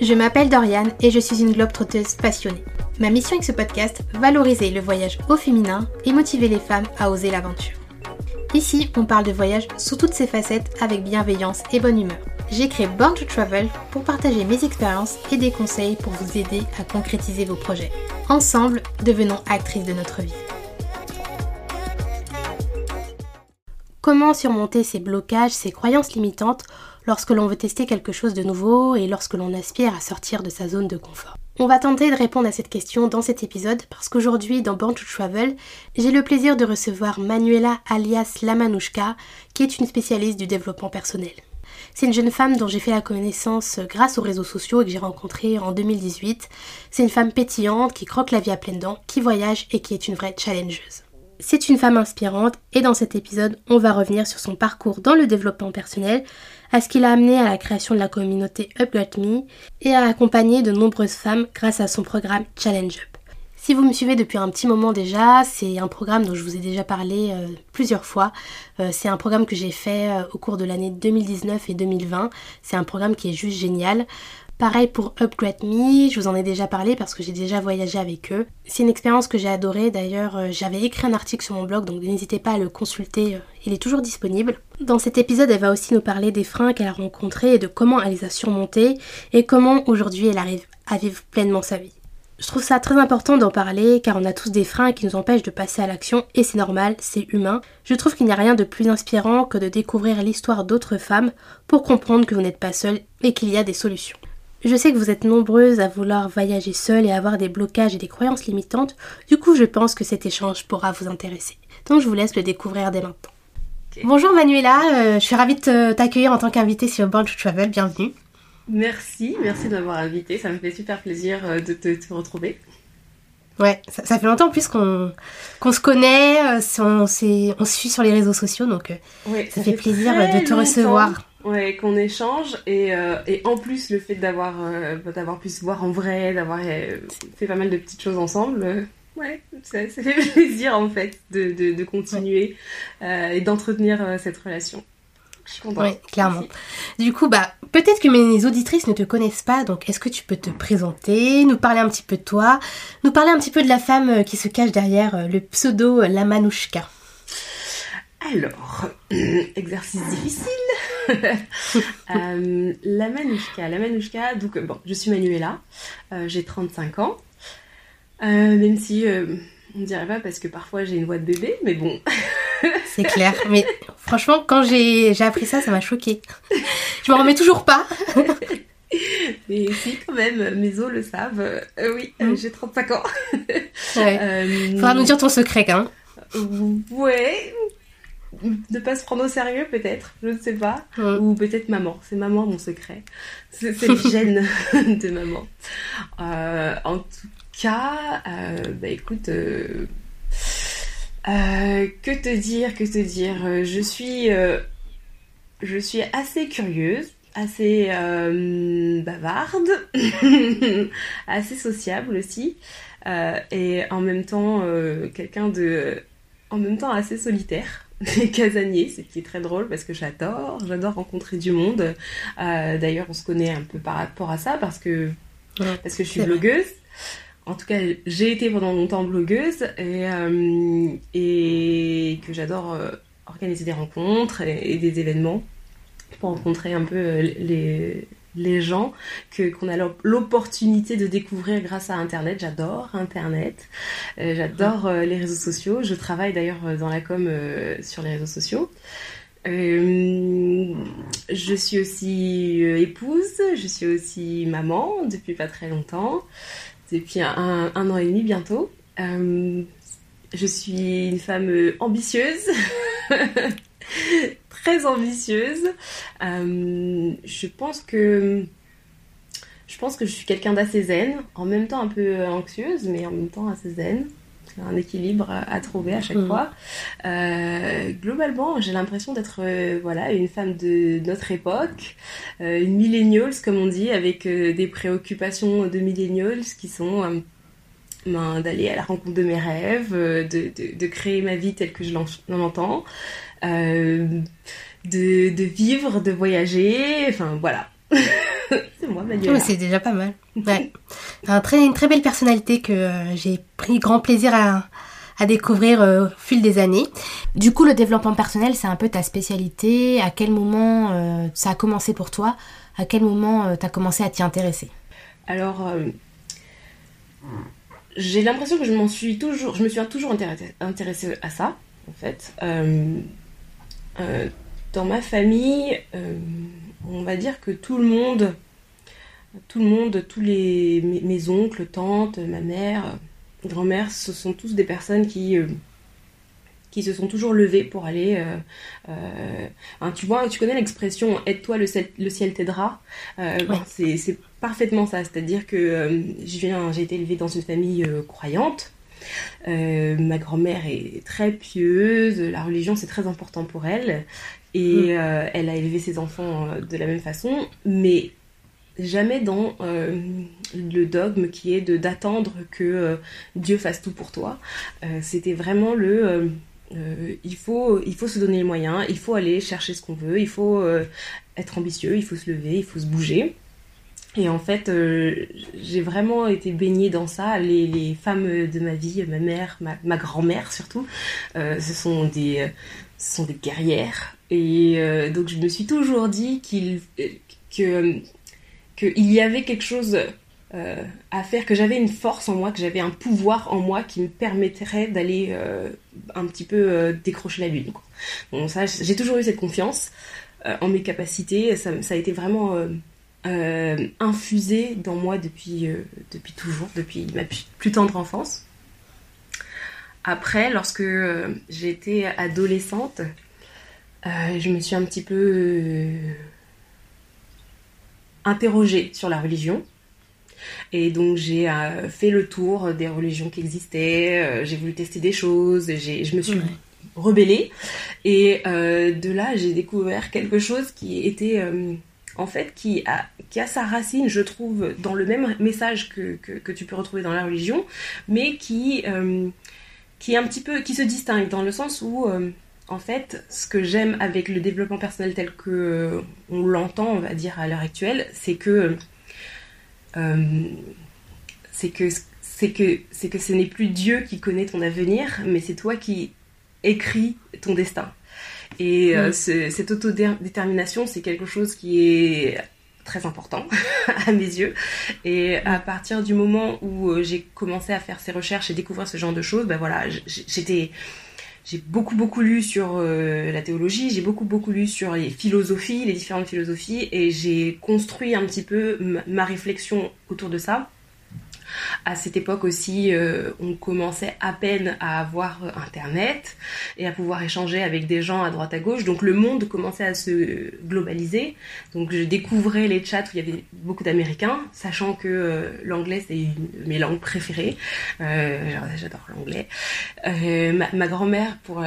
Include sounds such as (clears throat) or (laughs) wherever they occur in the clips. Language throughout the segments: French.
Je m'appelle Doriane et je suis une globe trotteuse passionnée. Ma mission avec ce podcast, valoriser le voyage au féminin et motiver les femmes à oser l'aventure. Ici, on parle de voyage sous toutes ses facettes avec bienveillance et bonne humeur. J'ai créé Born to Travel pour partager mes expériences et des conseils pour vous aider à concrétiser vos projets. Ensemble, devenons actrices de notre vie. Comment surmonter ces blocages, ces croyances limitantes lorsque l'on veut tester quelque chose de nouveau et lorsque l'on aspire à sortir de sa zone de confort? On va tenter de répondre à cette question dans cet épisode parce qu'aujourd'hui dans Born to Travel, j'ai le plaisir de recevoir Manuela alias Lamanouchka, qui est une spécialiste du développement personnel. C'est une jeune femme dont j'ai fait la connaissance grâce aux réseaux sociaux et que j'ai rencontrée en 2018. C'est une femme pétillante qui croque la vie à pleines dents, qui voyage et qui est une vraie challengeuse. C'est une femme inspirante et dans cet épisode, on va revenir sur son parcours dans le développement personnel, à ce qui l'a amené à la création de la communauté Upgrade Me et à accompagner de nombreuses femmes grâce à son programme Challenge Up. Si vous me suivez depuis un petit moment déjà, c'est un programme dont je vous ai déjà parlé euh, plusieurs fois. Euh, c'est un programme que j'ai fait euh, au cours de l'année 2019 et 2020. C'est un programme qui est juste génial. Pareil pour Upgrade Me, je vous en ai déjà parlé parce que j'ai déjà voyagé avec eux. C'est une expérience que j'ai adorée, d'ailleurs j'avais écrit un article sur mon blog donc n'hésitez pas à le consulter, il est toujours disponible. Dans cet épisode elle va aussi nous parler des freins qu'elle a rencontrés et de comment elle les a surmontés et comment aujourd'hui elle arrive à vivre pleinement sa vie. Je trouve ça très important d'en parler car on a tous des freins qui nous empêchent de passer à l'action et c'est normal, c'est humain. Je trouve qu'il n'y a rien de plus inspirant que de découvrir l'histoire d'autres femmes pour comprendre que vous n'êtes pas seule et qu'il y a des solutions. Je sais que vous êtes nombreuses à vouloir voyager seule et avoir des blocages et des croyances limitantes, du coup je pense que cet échange pourra vous intéresser. Donc je vous laisse le découvrir dès maintenant. Bonjour Manuela, euh, je suis ravie de t'accueillir en tant qu'invitée sur Born to Travel, bienvenue. Merci, merci de m'avoir invitée, ça me fait super plaisir euh, de te, retrouver. Ouais, ça, fait longtemps en plus qu'on se connaît, euh, on, on, se suit sur les réseaux sociaux, donc ça, fait, plaisir de te recevoir. Ouais, qu'on échange et, euh, et, en plus le fait d'avoir euh, d'avoir pu se voir en vrai, d'avoir euh, fait pas mal de petites choses ensemble, ouais, ça, fait (laughs) plaisir en fait de, de, continuer et d'entretenir cette relation. Je suis contente. Oui, clairement. Du coup, bah, peut-être que mes auditrices ne te connaissent pas, donc est-ce que tu peux te présenter, nous parler un petit peu de toi, nous parler un petit peu de la femme qui se cache derrière le pseudo La Manouchka alors, (clears throat) exercice difficile. (laughs) Euh, la Manouchka, la Manouchka, donc euh, bon, je suis Manuela, euh, j'ai 35 ans, même si on dirait pas parce que parfois j'ai une voix de bébé, mais bon. (laughs) C'est clair, mais franchement, quand j'ai appris ça, ça m'a choqué. (laughs) Je m'en remets toujours pas. (laughs) Mais si, quand même, mes os le savent. oui, mm. j'ai 35 ans. Ouais. Faudra nous dire ton secret, hein. Ouais, ne pas se prendre au sérieux peut-être, je ne sais pas. Ou peut-être maman, c'est maman mon secret. C'est le gène de maman. Euh, en tout cas, euh, bah écoute, euh, que te dire, que te dire Je suis, je suis assez curieuse, assez bavarde, (laughs) assez sociable aussi, et en même temps quelqu'un de, en même temps assez solitaire (laughs) les casaniers, ce qui est très drôle parce que j'adore, j'adore rencontrer du monde. Euh, d'ailleurs, on se connaît un peu par rapport à ça parce que, parce que je suis blogueuse. En tout cas, j'ai été pendant longtemps blogueuse et, euh, que j'adore euh, organiser des rencontres et, des événements pour rencontrer un peu les, les gens que qu'on a l'opportunité de découvrir grâce à Internet. J'adore Internet, euh, j'adore euh, les réseaux sociaux. Je travaille d'ailleurs euh, dans la com sur les réseaux sociaux. je suis aussi épouse, je suis aussi maman depuis pas très longtemps, depuis un, un an et demi bientôt. je suis une femme ambitieuse. (laughs) très ambitieuse. Euh, je pense que je pense que je suis quelqu'un d'assez zen, en même temps un peu anxieuse, mais en même temps assez zen. Un équilibre à trouver à chaque mmh. fois. Euh, globalement, j'ai l'impression d'être euh, voilà une femme de notre époque, euh, une millennials comme on dit, avec des préoccupations de millennials qui sont ben, d'aller à la rencontre de mes rêves, de, de, créer ma vie telle que je l'entends, de, de vivre, de voyager, enfin voilà. C'est moi, Manuela. c'est déjà pas mal. Ouais. Un très, une très belle personnalité que euh, j'ai pris grand plaisir à, à découvrir euh, au fil des années. Du coup, le développement personnel, c'est un peu ta spécialité. À quel moment euh, ça a commencé pour toi? À quel moment tu as commencé à t'y intéresser? Alors, j'ai l'impression que je m'en suis toujours, je me suis toujours intéressée, intéressée à ça, en fait. dans ma famille, on va dire que tout le monde, tout le monde, tous les mes, oncles, tantes, ma mère, grand-mère, ce sont tous des personnes qui euh, qui se sont toujours levées pour aller. Euh, euh, hein, tu vois, tu connais l'expression aide-toi, le, le, ciel t'aidera. c'est parfaitement ça. C'est-à-dire que je viens, j'ai été élevée dans une famille croyante. ma grand-mère est très pieuse, la religion c'est très important pour elle. Et mm. euh, elle a élevé ses enfants euh, de la même façon, mais jamais dans euh, le dogme qui est de d'attendre que Dieu fasse tout pour toi. C'était vraiment le il, faut, il faut se donner les moyens, il faut aller chercher ce qu'on veut, il faut être ambitieux, il faut se lever, il faut se bouger. Et en fait, j'ai vraiment été baignée dans ça. Les, les, femmes de ma vie, ma mère, ma, ma grand-mère surtout, ce sont des, sont des guerrières. Et euh, donc je me suis toujours dit qu'il que qu'il y avait quelque chose euh, à faire, que j'avais une force en moi, que j'avais un pouvoir en moi qui me permettrait d'aller euh, un petit peu décrocher la lune. Bon, ça, j'ai toujours eu cette confiance en mes capacités. Ça, ça a été vraiment infusé dans moi depuis, depuis toujours, depuis ma plus tendre enfance. Après, lorsque j'étais adolescente, euh, je me suis un petit peu euh, interrogée sur la religion. Et donc j'ai euh, fait le tour des religions qui existaient, j'ai voulu tester des choses, je me suis rebellée. Et de là, j'ai découvert quelque chose qui était en fait, qui a, qui a sa racine, je trouve, dans le même message que, que, tu peux retrouver dans la religion, mais qui, qui est un petit peu, qui se distingue dans le sens où en fait, ce que j'aime avec le développement personnel tel que euh, on l'entend, on va dire à l'heure actuelle, c'est que euh, c'est que c'est que c'est que ce n'est plus Dieu qui connaît ton avenir, mais c'est toi qui écris ton destin. Et euh, cette autodétermination, c'est quelque chose qui est très important (laughs) à mes yeux. Et à partir du moment où j'ai commencé à faire ces recherches et découvrir ce genre de choses, ben voilà, j'étais j'ai beaucoup beaucoup lu sur euh, la théologie, j'ai beaucoup beaucoup lu sur les philosophies, les différentes philosophies, et j'ai construit un petit peu ma réflexion autour de ça. À cette époque aussi, euh, on commençait à peine à avoir Internet et à pouvoir échanger avec des gens à droite à gauche. Donc le monde commençait à se globaliser. Donc je découvrais les chats où il y avait beaucoup d'Américains, sachant que euh, l'anglais c'est une de mes langues préférées. Euh, j'adore l'anglais. ma grand-mère, pour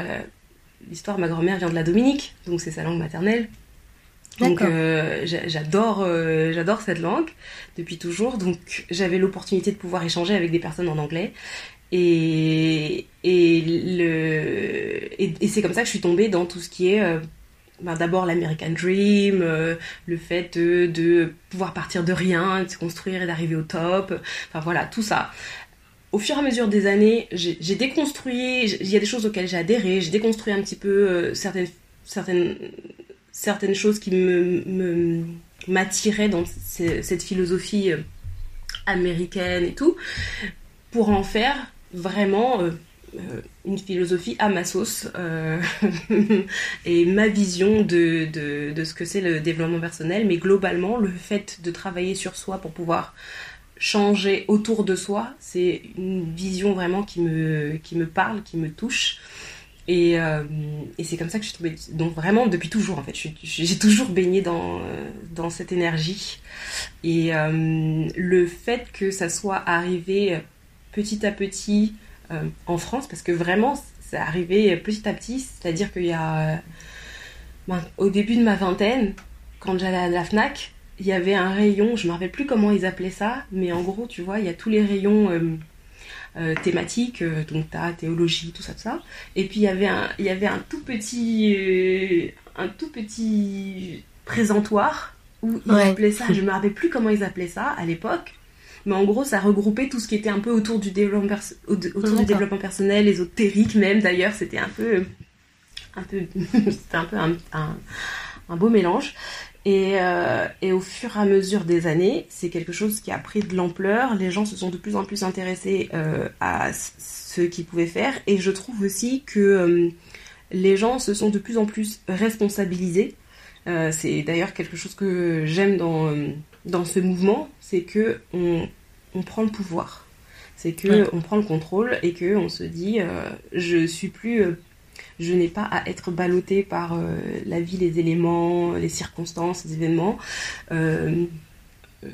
l'histoire, ma grand-mère vient de la Dominique, donc c'est sa langue maternelle. Donc euh, j'adore euh, j'adore cette langue depuis toujours. Donc j'avais l'opportunité de pouvoir échanger avec des personnes en anglais. Et, et, le, et, c'est comme ça que je suis tombée dans tout ce qui est euh, ben, d'abord l'American Dream, le fait de, de, pouvoir partir de rien, de se construire et d'arriver au top. Enfin voilà, tout ça. Au fur et à mesure des années, j'ai déconstruit, il y a des choses auxquelles j'ai adhéré, j'ai déconstruit un petit peu certaines, certaines certaines choses qui me, m'attiraient dans cette philosophie euh, américaine et tout, pour en faire vraiment euh, euh, une philosophie à ma sauce (laughs) et ma vision de, ce que c'est le développement personnel, mais globalement, le fait de travailler sur soi pour pouvoir changer autour de soi, c'est une vision vraiment qui me, qui me parle, qui me touche. Euh, et, c'est comme ça que je suis tombée. Donc vraiment depuis toujours en fait, j'ai toujours baigné dans, euh, cette énergie. Et euh, le fait que ça soit arrivé petit à petit en France, parce que vraiment, c'est arrivé petit à petit, c'est-à-dire qu'il y a, ben, au début de ma vingtaine, quand j'allais à la FNAC, il y avait un rayon, je ne me rappelle plus comment ils appelaient ça, mais en gros, tu vois, il y a tous les rayons euh, thématiques, euh, donc ta théologie, tout ça, tout ça. Et puis il y avait un, il y avait un tout petit, euh, un tout petit présentoir où ils appelaient ça, (laughs) je ne me rappelle plus comment ils appelaient ça à l'époque. Mais en gros, ça regroupait tout ce qui était un peu autour du développement, autour du développement personnel, ésotérique même d'ailleurs. C'était un peu, un peu, (laughs) c'était un peu un, un beau mélange. Euh, et, au fur et à mesure des années, c'est quelque chose qui a pris de l'ampleur. Les gens se sont de plus en plus intéressés euh, à ce qu'ils pouvaient faire. Et je trouve aussi que euh, les gens se sont de plus en plus responsabilisés. c'est d'ailleurs quelque chose que j'aime dans, dans ce mouvement, c'est que on, prend le pouvoir. C'est que on prend le contrôle et que on se dit je suis plus je n'ai pas à être ballottée par euh, la vie, les éléments, les circonstances, les événements. Euh,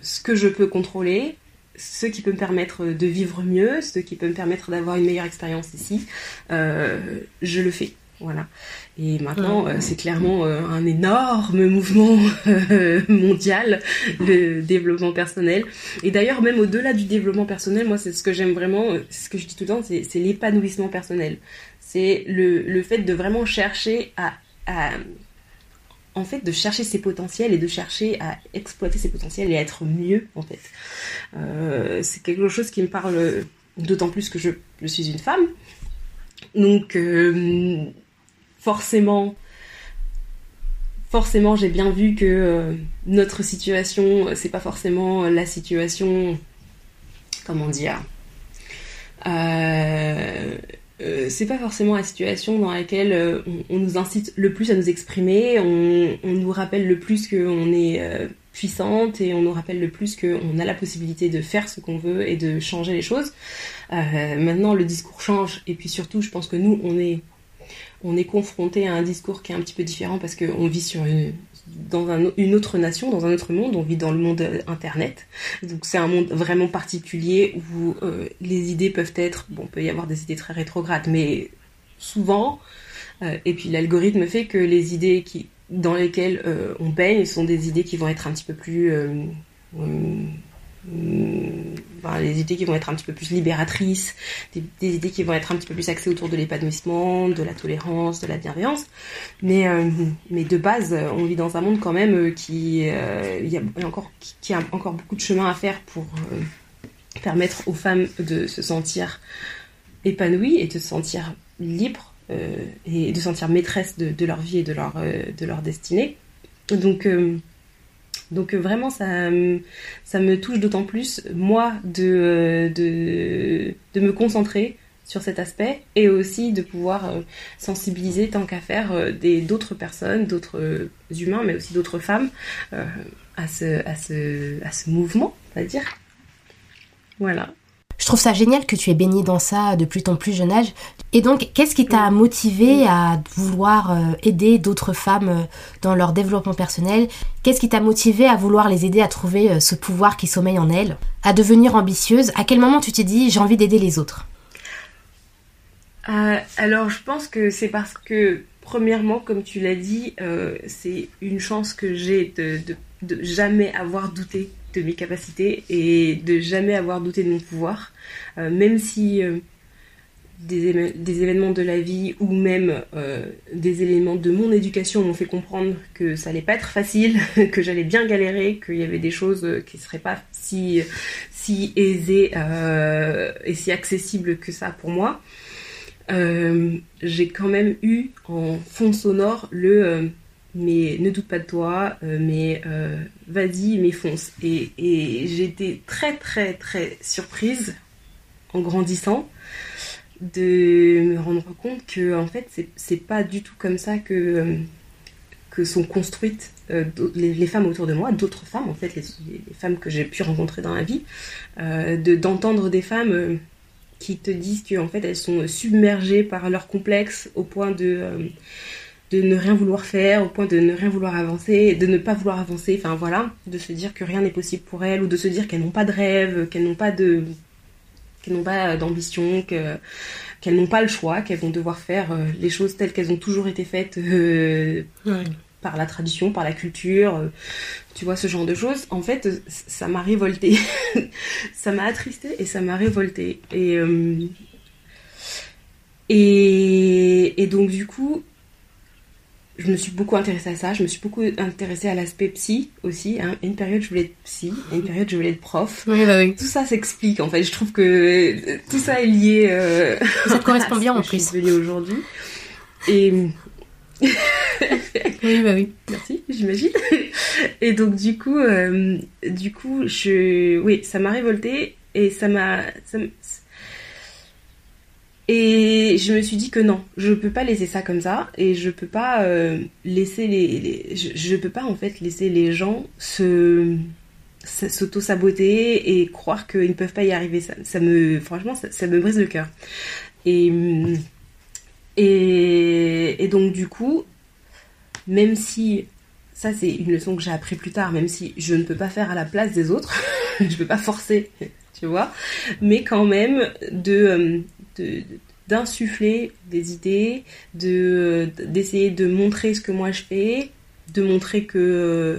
ce que je peux contrôler, ce qui peut me permettre de vivre mieux, ce qui peut me permettre d'avoir une meilleure expérience ici, euh, je le fais. Voilà. Et maintenant, c'est clairement un énorme mouvement (laughs) mondial, le développement personnel. Et d'ailleurs, même au-delà du développement personnel, moi, c'est ce que j'aime vraiment, ce que je dis tout le temps, c'est l'épanouissement personnel c'est le, fait de vraiment chercher à, en fait de chercher ses potentiels et de chercher à exploiter ses potentiels et à être mieux en fait. Euh, c'est quelque chose qui me parle d'autant plus que je, suis une femme. Donc euh, forcément, forcément j'ai bien vu que euh, notre situation, c'est pas forcément la situation, comment dire, euh, c'est pas forcément la situation dans laquelle euh, on, nous incite le plus à nous exprimer, on, nous rappelle le plus qu'on est euh, puissante et on nous rappelle le plus qu'on a la possibilité de faire ce qu'on veut et de changer les choses. maintenant, le discours change et puis surtout, je pense que nous, on est on est confronté à un discours qui est un petit peu différent parce qu'on vit dans une autre nation, dans un autre monde, on vit dans le monde euh, internet. Donc c'est un monde vraiment particulier où euh, les idées peuvent être, bon, peut y avoir des idées très rétrogrades, mais souvent, euh, et puis l'algorithme fait que les idées qui, dans lesquelles on baigne sont des idées qui vont être un petit peu plus les idées qui vont être un petit peu plus libératrices, des, idées qui vont être un petit peu plus axées autour de l'épanouissement, de la tolérance, de la bienveillance. Mais, euh, mais de base, on vit dans un monde quand même euh, qui, euh, y a encore, qui, a encore beaucoup de chemin à faire pour permettre aux femmes de se sentir épanouies et de se sentir libres et de se sentir maîtresses de, de, leur vie et de leur, de leur destinée. Donc donc euh, vraiment, ça, ça me touche d'autant plus, moi, de, de, me concentrer sur cet aspect et aussi de pouvoir euh, sensibiliser tant qu'à faire euh, d'autres personnes, d'autres humains, mais aussi d'autres femmes à, ce, à, ce, à ce mouvement, on va dire. Voilà. Je trouve ça génial que tu aies baigné dans ça depuis ton plus jeune âge. Et donc, qu'est-ce qui t'a motivé à vouloir euh, aider d'autres femmes euh, dans leur développement personnel? Qu'est-ce qui t'a motivé à vouloir les aider à trouver euh, ce pouvoir qui sommeille en elles? À devenir ambitieuse? À quel moment tu t'es dit j'ai envie d'aider les autres? Alors, je pense que c'est parce que, premièrement, comme tu l'as dit, c'est une chance que j'ai de, de jamais avoir douté de mes capacités et de jamais avoir douté de mon pouvoir, euh, même si des, événements de la vie ou même euh, des éléments de mon éducation m'ont fait comprendre que ça allait pas être facile, (laughs) que j'allais bien galérer, qu'il y avait des choses qui seraient pas si, si aisées et si accessibles que ça pour moi. j'ai quand même eu en fond sonore le mais ne doute pas de toi, euh, mais euh, vas-y, mais fonce. Et, et j'étais très très très surprise en grandissant de me rendre compte que en fait c'est pas du tout comme ça que, euh, que sont construites les, femmes autour de moi, d'autres femmes en fait, les, femmes que j'ai pu rencontrer dans la vie, d'entendre des femmes qui te disent qu'en fait elles sont submergées par leurs complexes au point de de ne rien vouloir faire, au point de ne rien vouloir avancer, de ne pas vouloir avancer, enfin voilà, de se dire que rien n'est possible pour elles, ou de se dire qu'elles n'ont pas de rêve, qu'elles n'ont pas de qu'elles n'ont pas d'ambition, qu'elles n'ont pas le choix, qu'elles vont devoir faire les choses telles qu'elles ont toujours été faites par la tradition, par la culture, tu vois, ce genre de choses. En fait, ça m'a révolté. (laughs) ça m'a attristé et ça m'a révolté. Et, et, et donc, du coup, je me suis beaucoup intéressée à ça, je me suis beaucoup intéressée à l'aspect psy aussi. Hein. Une période, je voulais être psy, une période, je voulais être prof. Oui, bah oui. Tout ça s'explique, en fait. Je trouve que tout ça est lié. Euh, ça te (laughs) correspond bien, en plus. Je suis aujourd'hui. Et. (laughs) oui, bah oui. Merci, j'imagine. Et donc, du coup, euh, du coup, je. Oui, ça m'a révoltée et ça m'a. Et je me suis dit que non, je peux pas laisser ça comme ça et je peux pas euh, laisser les, je, peux pas en fait laisser les gens se s'auto saboter et croire qu'ils ne peuvent pas y arriver. Ça, me franchement ça, me brise le cœur. Et, et et donc du coup, même si ça c'est une leçon que j'ai appris plus tard, même si je ne peux pas faire à la place des autres, (laughs) je peux pas forcer tu vois, mais quand même de euh, d'insuffler des idées, de d'essayer de montrer ce que moi je fais, de montrer que euh,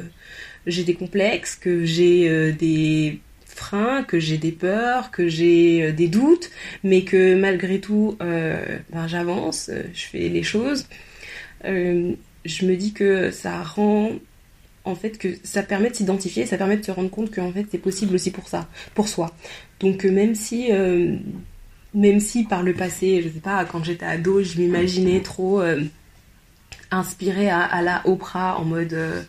j'ai des complexes, que j'ai euh, des freins, que j'ai des peurs, que j'ai des doutes, mais que malgré tout, ben, j'avance, je fais les choses. je me dis que ça rend en fait que ça permet de s'identifier, ça permet de se rendre compte qu'en fait c'est possible aussi pour ça, pour soi. Donc même si même si par le passé, je sais pas, quand j'étais ado, je m'imaginais trop euh, inspirée à, la Oprah en mode euh,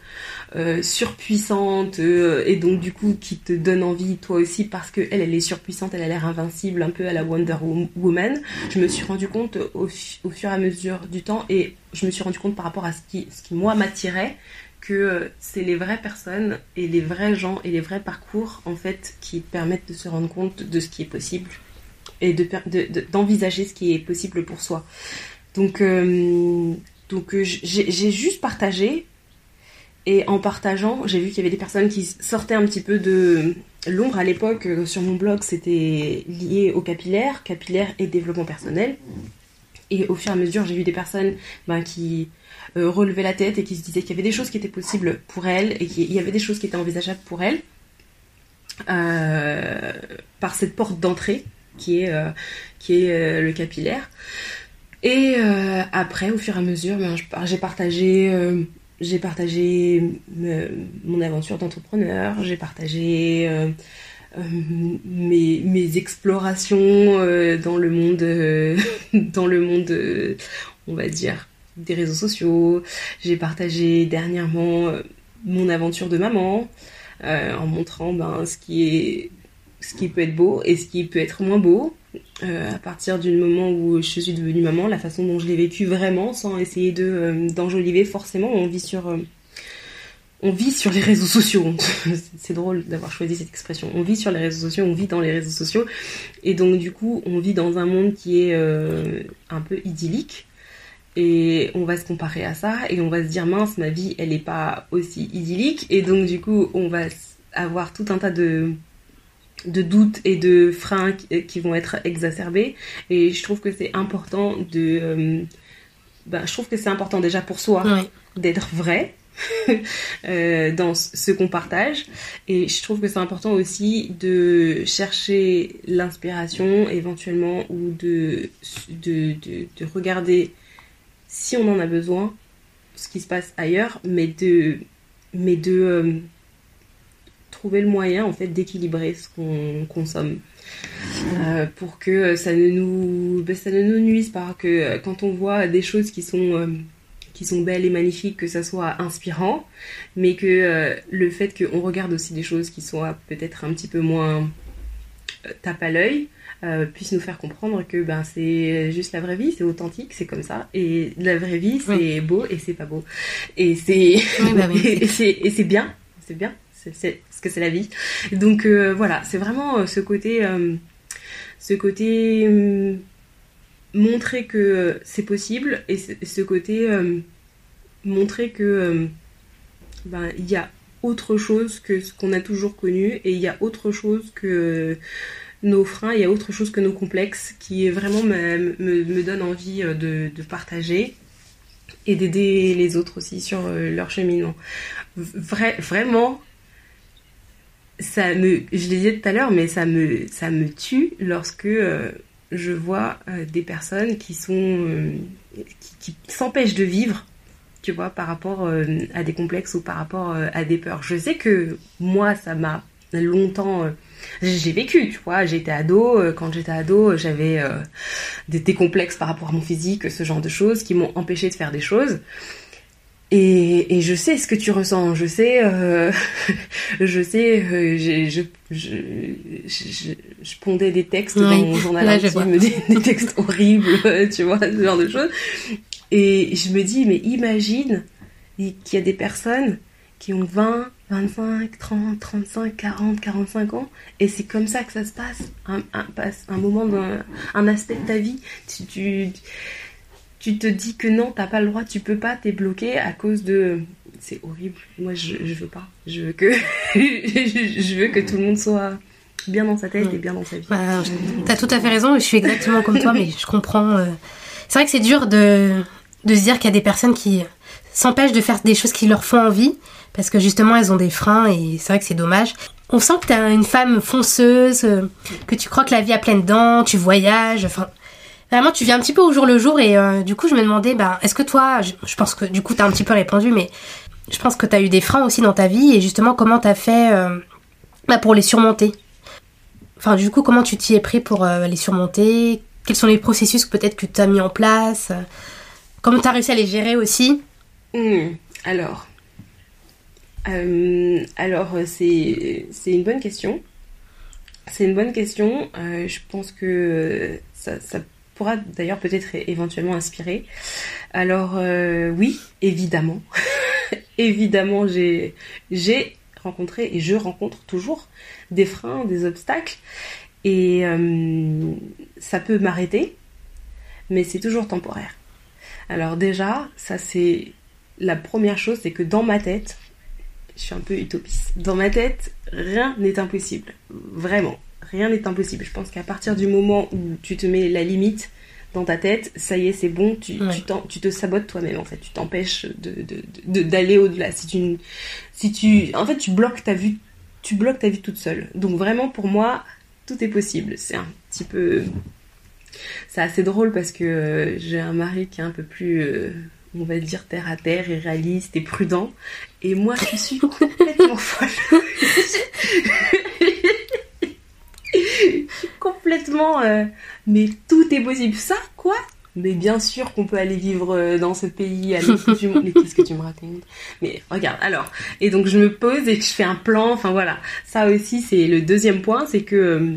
euh, surpuissante et donc du coup qui te donne envie toi aussi parce que elle, elle est surpuissante, elle a l'air invincible, un peu à la Wonder Woman. Je me suis rendu compte au, fur et à mesure du temps et je me suis rendu compte par rapport à ce qui, ce qui moi m'attirait que c'est les vraies personnes et les vrais gens et les vrais parcours en fait qui permettent de se rendre compte de ce qui est possible et d'envisager de, ce qui est possible pour soi. Donc, euh, donc euh, j'ai juste partagé et en partageant, j'ai vu qu'il y avait des personnes qui sortaient un petit peu de l'ombre à l'époque. Euh, sur mon blog, c'était lié au capillaire, capillaire et développement personnel. Et au fur et à mesure, j'ai vu des personnes ben, qui relevaient la tête et qui se disaient qu'il y avait des choses qui étaient possibles pour elles et qu'il y avait des choses qui étaient envisageables pour elles par cette porte d'entrée qui est, euh, euh, le capillaire. Et euh, après, au fur et à mesure, ben, j'ai partagé mon aventure d'entrepreneur, j'ai partagé mes, explorations dans le monde, (laughs) on va dire, des réseaux sociaux. J'ai partagé dernièrement mon aventure de maman en montrant ben, ce qui est ce qui peut être beau et ce qui peut être moins beau. Euh, à partir du moment où je suis devenue maman, la façon dont je l'ai vécu vraiment, sans essayer de euh, d'enjoliver forcément, on vit sur euh, on vit sur les réseaux sociaux. (laughs) C'est drôle d'avoir choisi cette expression. On vit sur les réseaux sociaux, on vit dans les réseaux sociaux, et donc du coup, on vit dans un monde qui est un peu idyllique. Et on va se comparer à ça et on va se dire mince, ma vie, elle n'est pas aussi idyllique. Et donc du coup, on va avoir tout un tas de de doutes et de freins qui, vont être exacerbés. Et je trouve que c'est important de... Euh, ben, je trouve que c'est important déjà pour soi d'être vrai (laughs) euh, dans ce qu'on partage. Et je trouve que c'est important aussi de chercher l'inspiration éventuellement ou de, de, de, regarder si on en a besoin ce qui se passe ailleurs, mais de, mais de euh, trouver le moyen en fait d'équilibrer ce qu'on consomme. Euh, pour que ça ne nous ben, ça ne nous nuise pas que euh, quand on voit des choses qui sont qui sont belles et magnifiques que ça soit inspirant mais que le fait qu'on regarde aussi des choses qui soient peut-être un petit peu moins tape à l'œil puisse nous faire comprendre que ben c'est juste la vraie vie, c'est authentique, c'est comme ça. Et la vraie vie, c'est beau et c'est pas beau. Et c'est bah (laughs) et c'est bien, c'est bien c'est parce que c'est la vie. Donc euh, voilà, c'est vraiment euh, ce côté, euh, ce côté montrer que c'est possible et ce côté montrer que ben, il y a autre chose que ce qu'on a toujours connu et il y a autre chose que nos freins, il y a autre chose que nos complexes qui vraiment me, me, donne envie euh, de, partager et d'aider les autres aussi sur euh, leur cheminement. vraiment, ça me, je l'ai dit tout à l'heure, mais ça me, ça me tue lorsque euh, je vois des personnes qui sont, qui s'empêchent de vivre tu vois, par rapport à des complexes ou par rapport à des peurs. Je sais que moi, ça m'a longtemps j'ai vécu, tu vois. J'étais ado, euh, quand j'étais ado, j'avais euh, des, complexes par rapport à mon physique, ce genre de choses qui m'ont empêché de faire des choses. Et, je sais ce que tu ressens, je sais, euh, (laughs) je sais, je, je, pondais des textes dans mon journal intime, des, des textes horribles, (laughs) tu vois, ce genre de choses. Et je me dis, mais imagine qu'il y a des personnes qui ont 20, 25, 30, 35, 40, 45 ans. Et c'est comme ça que ça se passe. Un, un, moment, un, aspect de ta vie. Tu, tu, tu, te dis que non, t'as pas le droit, tu peux pas, t'es bloqué à cause de. C'est horrible. Moi, je, je veux pas. Je veux que, (laughs) je veux que tout le monde soit bien dans sa tête et bien dans sa vie. Bah, t'as tout à fait raison. Je suis exactement comme toi, mais je comprends. Euh. C'est vrai que c'est dur de, de se dire qu'il y a des personnes qui s'empêchent de faire des choses qui leur font envie parce que justement elles ont des freins et c'est vrai que c'est dommage. On sent que tu es une femme fonceuse, euh, que tu crois que la vie a pleine dents, tu voyages, enfin vraiment tu viens un petit peu au jour le jour et euh, du coup je me demandais bah est-ce que toi je, pense que du coup tu as un petit peu répondu mais je pense que tu as eu des freins aussi dans ta vie et justement comment tu as fait euh, bah, pour les surmonter? Enfin du coup comment tu t'y es pris pour les surmonter? Quels sont les processus peut-être que tu as mis en place? Comment tu as réussi à les gérer aussi? Mmh. Alors, euh, alors, c'est une bonne question. C'est une bonne question. Euh, je pense que ça, pourra d'ailleurs peut-être éventuellement inspirer. Alors, euh, oui, évidemment. (laughs) évidemment, j'ai rencontré et je rencontre toujours des freins, des obstacles. Et ça peut m'arrêter, mais c'est toujours temporaire. Alors déjà, ça c'est la première chose, c'est que dans ma tête, je suis un peu utopiste. Dans ma tête, rien n'est impossible. Vraiment, rien n'est impossible. Je pense qu'à partir du moment où tu te mets la limite dans ta tête, ça y est, c'est bon, tu, tu, te sabotes toi-même en fait. Tu t'empêches d'aller de, au-delà. Si tu, si tu, en fait, tu bloques ta vue, tu bloques ta vie toute seule. Donc vraiment, pour moi, tout est possible. C'est un petit peu, c'est assez drôle parce que euh, j'ai un mari qui est un peu plus euh, on va dire terre à terre et réaliste et prudent. Et moi, je suis complètement folle. je suis complètement. Euh, mais tout est possible. Ça, quoi? Mais bien sûr qu'on peut aller vivre euh, dans ce pays à du monde. Mais qu'est-ce que tu me racontes? Mais regarde, alors. Et donc je me pose et je fais un plan. Enfin voilà. Ça aussi, c'est le deuxième point. C'est que euh,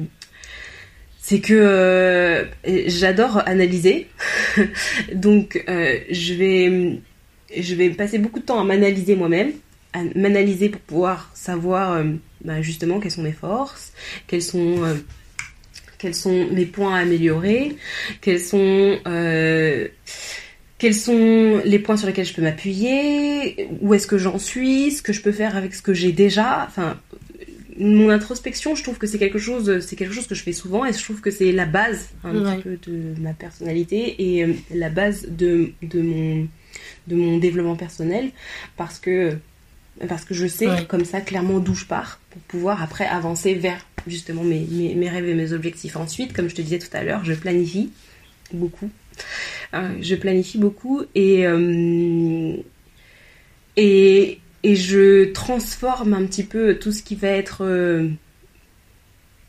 c'est que euh, j'adore analyser. (laughs) Donc euh, je vais je passer beaucoup de temps à m'analyser moi-même, à m'analyser pour pouvoir savoir euh, bah, justement quelles sont mes forces, quels sont mes points à améliorer, quels sont quels sont les points sur lesquels je peux m'appuyer, où est-ce que j'en suis, ce que je peux faire avec ce que j'ai déjà. Enfin, mon introspection, je trouve que c'est quelque chose, c'est quelque chose que je fais souvent et je trouve que c'est la base un petit peu de ma personnalité et euh, la base de, de, mon, de mon développement personnel parce que, parce que je sais comme ça clairement d'où je pars pour pouvoir après avancer vers justement mes, mes, rêves et mes objectifs. Ensuite, comme je te disais tout à l'heure, je planifie beaucoup. Euh, je planifie beaucoup et, euh, et, et je transforme un petit peu tout ce qui va être. Euh,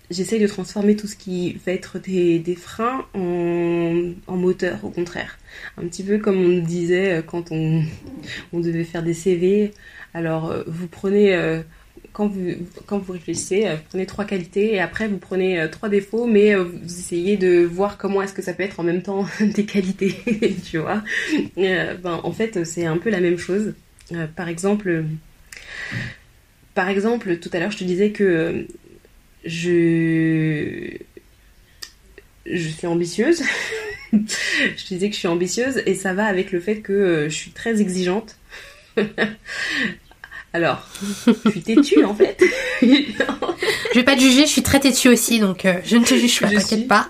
j'essaye de transformer tout ce qui va être des, des freins en, en, moteur, au contraire. Un petit peu comme on disait euh, quand on, on devait faire des CV. Alors, euh, vous prenez. quand vous, quand vous réfléchissez, vous prenez trois qualités et après vous prenez trois défauts, mais vous essayez de voir comment est-ce que ça peut être en même temps (laughs) des qualités, (laughs) tu vois. ben, en fait, c'est un peu la même chose. Euh, par exemple, par exemple, tout à l'heure, je te disais que euh, je je suis ambitieuse. (laughs) je te disais que je suis ambitieuse et ça va avec le fait que euh, je suis très exigeante. (laughs) Alors, je suis têtue en fait. (laughs) je vais pas te juger, je suis très têtue aussi, donc euh, je ne te juge pas, t'inquiète pas.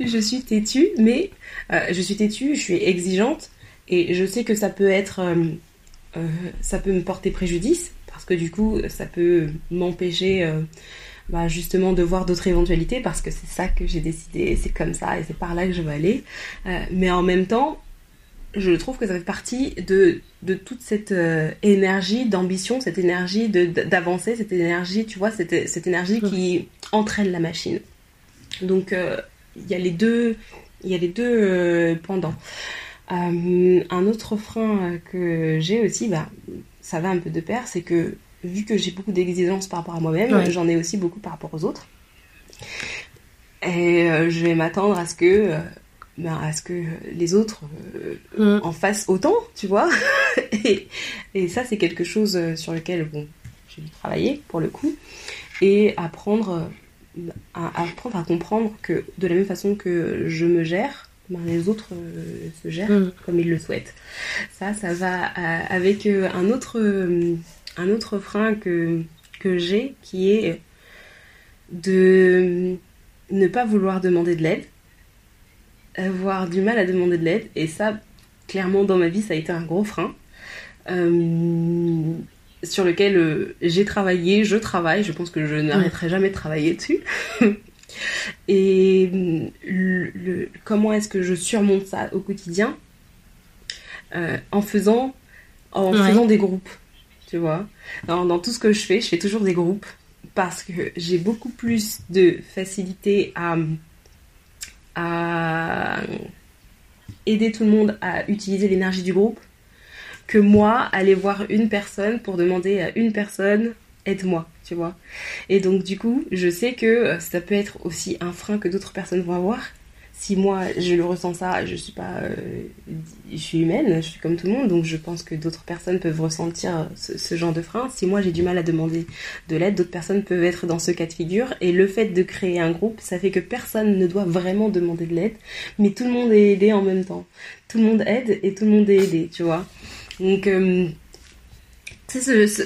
je suis têtue, mais euh, je suis têtue, je suis exigeante, et je sais que ça peut être, euh, ça peut me porter préjudice, parce que du coup, ça peut m'empêcher. Bah, justement de voir d'autres éventualités parce que c'est ça que j'ai décidé, c'est comme ça et c'est par là que je veux aller. mais en même temps, je trouve que ça fait partie de, de toute cette euh, énergie d'ambition, cette énergie d'avancer, cette énergie, tu vois, cette, cette énergie qui entraîne la machine. Donc, euh, il y a les deux, il y a les deux euh, pendant. un autre frein que j'ai aussi, bah, ça va un peu de pair, c'est que vu que j'ai beaucoup d'exigences par rapport à moi-même, j'en ai aussi beaucoup par rapport aux autres. Et je vais m'attendre à ce que ben, à ce que les autres euh, mm. en fassent autant, tu vois. (laughs) et, et, ça, c'est quelque chose euh, sur lequel bon, j'ai dû travailler pour le coup. Et apprendre euh, à, apprendre à comprendre que de la même façon que je me gère, ben, les autres se gèrent mm. comme ils le souhaitent. Ça, ça va avec un autre, un autre frein que, que j'ai qui est de ne pas vouloir demander de l'aide avoir du mal à demander de l'aide. Et ça, clairement, dans ma vie, ça a été un gros frein. Sur lequel euh, j'ai travaillé, je travaille, je pense que je n'arrêterai jamais de travailler dessus. (laughs) Et le, comment est-ce que je surmonte ça au quotidien? Euh, En faisant en faisant des groupes, tu vois. Dans, dans, tout ce que je fais, je fais toujours des groupes parce que j'ai beaucoup plus de facilité à à aider tout le monde à utiliser l'énergie du groupe que moi aller voir une personne pour demander à une personne aide-moi, tu vois. Et donc du coup, je sais que ça peut être aussi un frein que d'autres personnes vont avoir si moi je le ressens ça, je suis pas, euh, je suis humaine, je suis comme tout le monde, donc je pense que d'autres personnes peuvent ressentir ce, genre de frein. Si moi j'ai du mal à demander de l'aide, d'autres personnes peuvent être dans ce cas de figure. Et le fait de créer un groupe, ça fait que personne ne doit vraiment demander de l'aide, mais tout le monde est aidé en même temps. Tout le monde aide et tout le monde est aidé, tu vois. Donc, euh,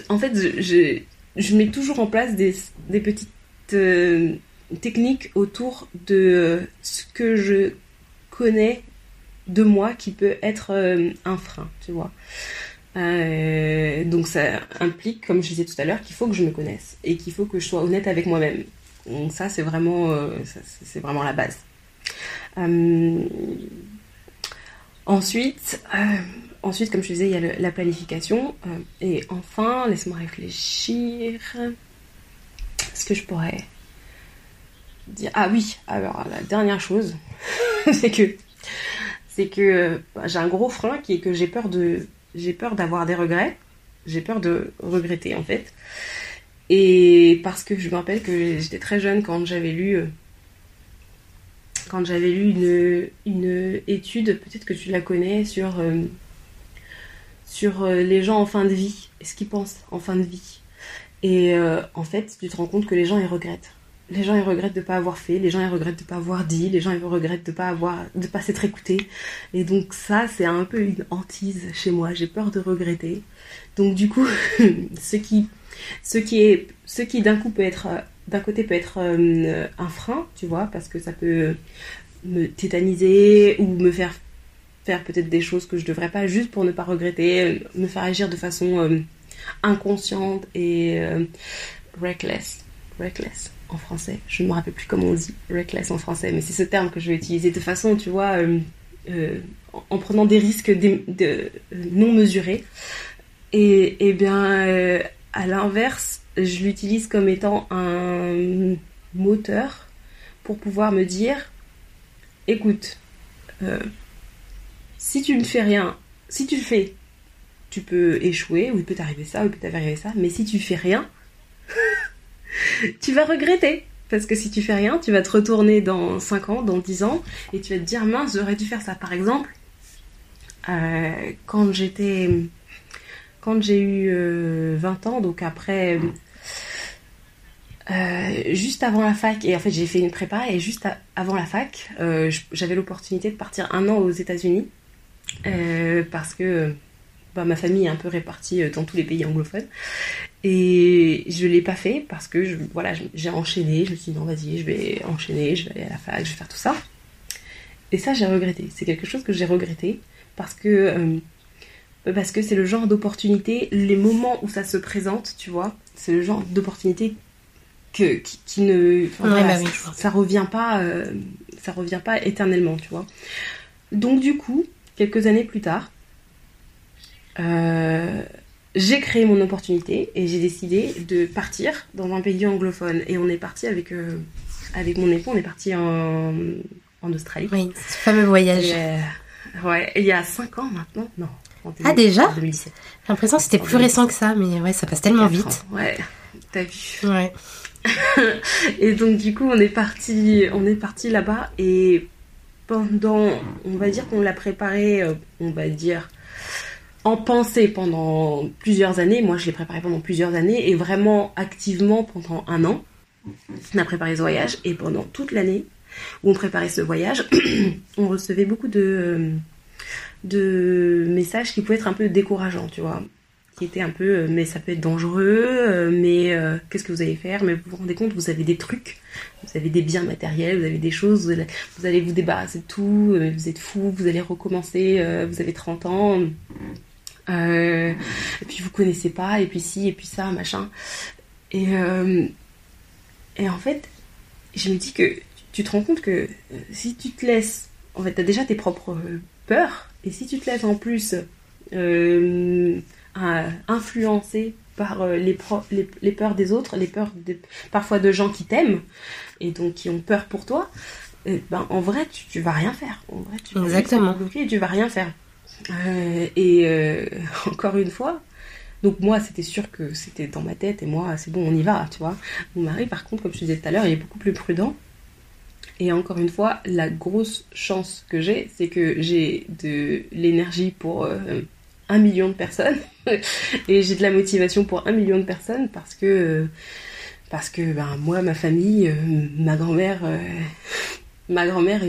en fait, je, mets toujours en place des, petites euh, technique autour de ce que je connais de moi qui peut être euh, un frein, tu vois. Euh, donc ça implique, comme je disais tout à l'heure, qu'il faut que je me connaisse et qu'il faut que je sois honnête avec moi-même. Donc ça, c'est vraiment, euh, c'est vraiment la base. ensuite, ensuite, comme je disais, il y a la planification. et enfin, laisse-moi réfléchir. Est-ce que je pourrais ah oui, alors la dernière chose, (laughs) c'est que c'est que bah, j'ai un gros frein qui est que j'ai peur de j'ai peur d'avoir des regrets, j'ai peur de regretter en fait. Et parce que je me rappelle que j'étais très jeune quand j'avais lu euh, quand j'avais lu une, une étude, peut-être que tu la connais, sur, euh, sur euh, les gens en fin de vie, et ce qu'ils pensent en fin de vie. Et en fait, tu te rends compte que les gens, ils regrettent les gens ils regrettent de pas avoir fait, les gens ils regrettent de pas avoir dit, les gens ils regrettent de pas avoir de pas s'être écoutés. Et donc ça c'est un peu une hantise chez moi, j'ai peur de regretter. Donc du coup (laughs) ce qui ce qui est ce qui d'un coup peut être d'un côté peut être euh, un frein, tu vois, parce que ça peut me tétaniser ou me faire faire peut-être des choses que je devrais pas juste pour ne pas regretter, me faire agir de façon euh, inconsciente et euh, reckless, reckless en français. Je ne me rappelle plus comment on dit reckless en français, mais c'est ce terme que je vais utiliser de façon, tu vois, euh, en prenant des risques de, non mesurés. Et, et bien, euh, à l'inverse, je l'utilise comme étant un moteur pour pouvoir me dire, écoute, si tu ne fais rien, si tu le fais, tu peux échouer, ou il peut t'arriver ça, ou il peut t'arriver ça, mais si tu fais rien, (laughs) tu vas regretter. Parce que si tu fais rien, tu vas te retourner dans 5 ans, dans 10 ans, et tu vas te dire mince, j'aurais dû faire ça. Par exemple, euh, quand j'étais. Quand j'ai eu 20 euh, ans, donc après. Euh, juste avant la fac, et en fait j'ai fait une prépa, et juste avant la fac, j'avais l'opportunité de partir un an aux États-Unis. Parce que bah, ma famille est un peu répartie dans tous les pays anglophones. Et je ne l'ai pas fait parce que je, voilà, j'ai enchaîné. Je me suis dit non, vas-y, je vais enchaîner, je vais aller à la fac, je vais faire tout ça. Et ça, j'ai regretté. C'est quelque chose que j'ai regretté parce que euh, parce que c'est le genre d'opportunité, les moments où ça se présente, tu vois, c'est le genre d'opportunité que qui, ne, bah ça, revient pas, euh, ça revient pas éternellement, tu vois. Donc du coup, quelques années plus tard, euh, j'ai créé mon opportunité et j'ai décidé de partir dans un pays anglophone. Et on est parti avec, avec mon époux, on est parti en, en Australie. Oui, ce fameux voyage. ouais, il y a 5 ans maintenant. Non. ah déjà 2017. J'ai l'impression que c'était plus récent que ça, mais ouais, ça passe tellement vite. Ouais, t'as vu. Ouais. (laughs) et donc du coup, on est parti, on est parti là-bas et pendant, on va dire qu'on l'a préparé, euh, on va dire en pensée pendant plusieurs années. Moi, je l'ai préparé pendant plusieurs années et vraiment activement pendant un an. On a préparé ce voyage et pendant toute l'année, où on préparait ce voyage, (clears throat) on recevait beaucoup de, de messages qui pouvaient être un peu décourageants, tu vois. Qui étaient un peu, euh, mais ça peut être dangereux, euh, mais euh, qu'est-ce que vous allez faire? Mais vous vous rendez compte, vous avez des trucs, vous avez des biens matériels, vous avez des choses, vous allez vous, débarrasser de tout, vous êtes fou, vous allez recommencer, vous avez 30 ans. et puis vous connaissez pas, et puis si, et puis ça, machin. Et, et en fait, je me dis que tu te rends compte que si tu te laisses, en fait, tu as déjà tes propres peurs, et si tu te laisses en plus euh, influencer par les, les, peurs des autres, les peurs parfois de gens qui t'aiment, et donc qui ont peur pour toi, ben, en vrai, tu, tu vas rien faire. En vrai, tu Exactement. Vas bloquer et tu vas rien faire. et (laughs) encore une fois, donc moi, c'était sûr que c'était dans ma tête et moi, c'est bon, on y va, tu vois. Mon mari, par contre, comme je disais tout à l'heure, il est beaucoup plus prudent. Et encore une fois, la grosse chance que j'ai, c'est que j'ai de l'énergie pour euh, un million de personnes (laughs) et j'ai de la motivation pour un million de personnes parce que parce que ben, moi, ma famille, euh, ma grand-mère, euh, (laughs) ma grand-mère,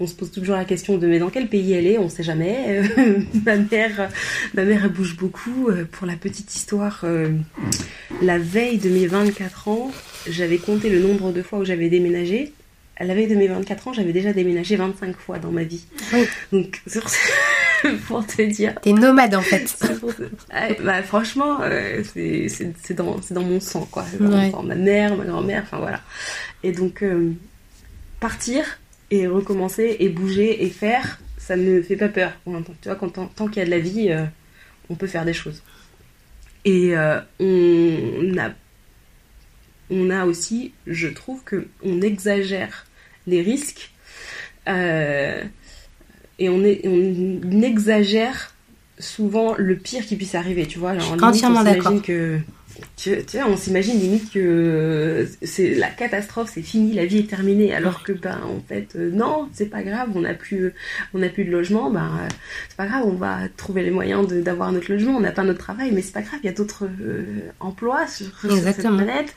on se pose toujours la question de mais dans quel pays elle est, on sait jamais. (laughs) ma mère, ma mère elle bouge beaucoup. Pour la petite histoire, la veille de mes 24 ans, j'avais compté le nombre de fois où j'avais déménagé à la veille de mes 24 ans, j'avais déjà déménagé 25 fois dans ma vie. Donc, (laughs) pour te dire. T'es nomade en fait. (laughs) bah, franchement, euh, c'est dans, dans, mon sang, quoi. Dans Ma mère, ma grand-mère, enfin voilà. Et donc, euh, partir et recommencer et bouger et faire, ça ne me fait pas peur. Tu vois, quand, tant qu'il y a de la vie, euh, on peut faire des choses. Et on a on a aussi, je trouve que on exagère les risques euh, et on, est, on exagère souvent le pire qui puisse arriver, tu vois. Alors, entièrement d'accord. que tu, vois, on s'imagine limite que c'est la catastrophe, c'est fini, la vie est terminée, alors que ben en fait euh, non, c'est pas grave, on n'a plus on a plus de logement, ben euh, c'est pas grave, on va trouver les moyens d'avoir notre logement, on n'a pas notre travail, mais c'est pas grave, il y a d'autres emplois sur, sur, cette planète,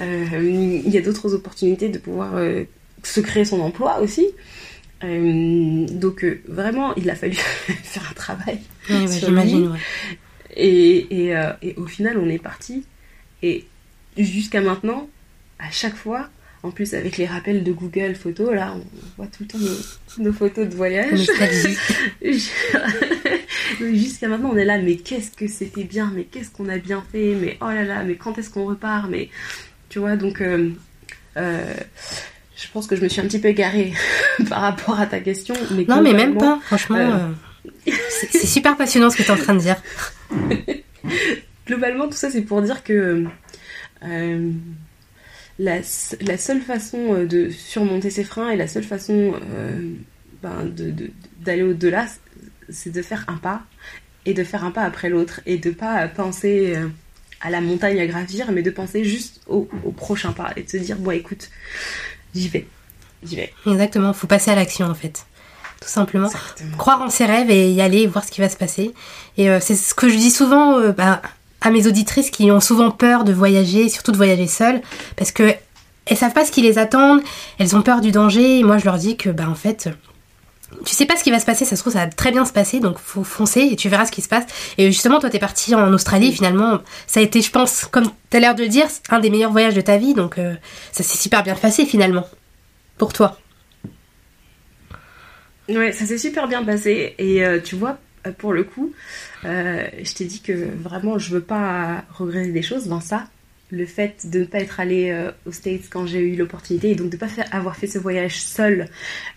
il y a d'autres opportunités de pouvoir se créer son emploi aussi. Euh, donc euh, vraiment, il a fallu (laughs) faire un travail. J'imagine, ouais. Et, et, euh, et, au final, on est parti. Et jusqu'à maintenant, à chaque fois, en plus avec les rappels de Google Photos, là, on voit tout le temps nos, photos de voyage. (laughs) jusqu'à maintenant, on est là, mais qu'est-ce que c'était bien, mais qu'est-ce qu'on a bien fait, mais oh là là, mais quand est-ce qu'on repart, mais tu vois, donc je pense que je me suis un petit peu égarée (laughs) par rapport à ta question. Mais non, mais même pas, franchement. Euh, euh, c'est super passionnant ce que tu es en train de dire. (laughs) globalement, tout ça, c'est pour dire que euh, la, seule façon de surmonter ses freins et la seule façon ben, d'aller au-delà, c'est de faire un pas et de faire un pas après l'autre et de pas penser à la montagne à gravir, mais de penser juste au, au, prochain pas et de se dire bon, écoute, j'y vais. J'y vais. Exactement, faut passer à l'action en fait. Tout simplement. Croire en ses rêves et y aller, voir ce qui va se passer. Et euh, c'est ce que je dis souvent euh, bah, à mes auditrices qui ont souvent peur de voyager, surtout de voyager seules, parce que elles savent pas ce qui les attend, elles ont peur du danger, et moi je leur dis que bah en fait tu sais pas ce qui va se passer, ça se trouve ça va très bien se passer, donc faut foncer et tu verras ce qui se passe. Et justement, toi t'es parti en Australie, finalement, ça a été, je pense, comme t'as l'air de le dire, un des meilleurs voyages de ta vie, donc euh, ça s'est super bien passé finalement, pour toi. Ouais, ça s'est super bien passé, et euh, tu vois, pour le coup, euh, je t'ai dit que vraiment je veux pas regretter des choses dans ça, le fait de ne pas être allé euh, aux States quand j'ai eu l'opportunité et donc de ne pas faire, avoir fait ce voyage seul